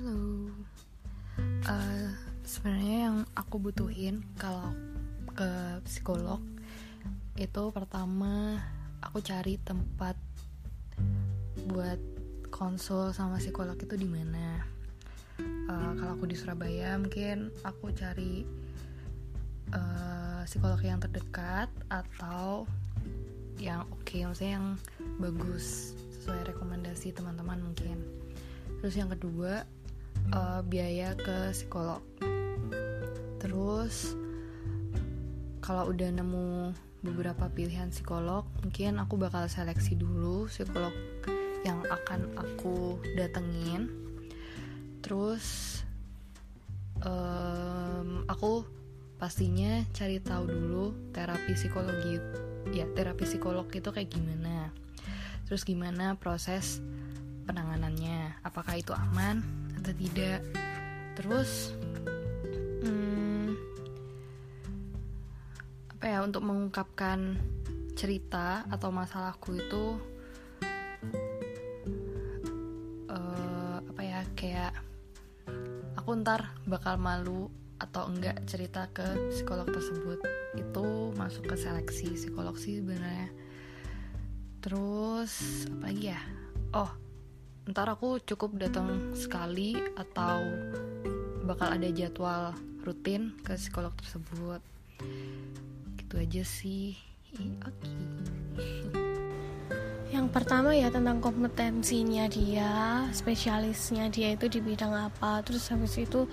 Halo. Uh, sebenarnya yang aku butuhin kalau ke psikolog itu pertama aku cari tempat buat konsul sama psikolog itu di mana. Uh, kalau aku di Surabaya mungkin aku cari uh, psikolog yang terdekat atau yang oke okay, maksudnya yang bagus sesuai rekomendasi teman-teman mungkin. Terus yang kedua uh, biaya ke psikolog. Terus kalau udah nemu beberapa pilihan psikolog mungkin aku bakal seleksi dulu psikolog yang akan aku datengin. Terus um, aku pastinya cari tahu dulu terapi psikologi ya terapi psikolog itu kayak gimana. Terus gimana proses penanganannya? Apakah itu aman atau tidak? Terus apa ya untuk mengungkapkan cerita atau masalahku itu uh, apa ya kayak aku ntar bakal malu atau enggak cerita ke psikolog tersebut itu masuk ke seleksi psikolog sih sebenarnya. Terus apa lagi ya? Oh ntar aku cukup datang sekali atau bakal ada jadwal rutin ke psikolog tersebut. Itu aja sih. Oke. Okay. yang pertama ya tentang kompetensinya dia spesialisnya dia itu di bidang apa. Terus habis itu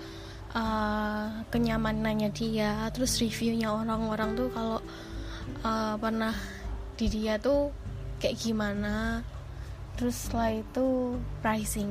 uh, kenyamanannya dia terus reviewnya orang-orang tuh kalau uh, pernah di dia tuh kayak gimana. Terus setelah itu pricing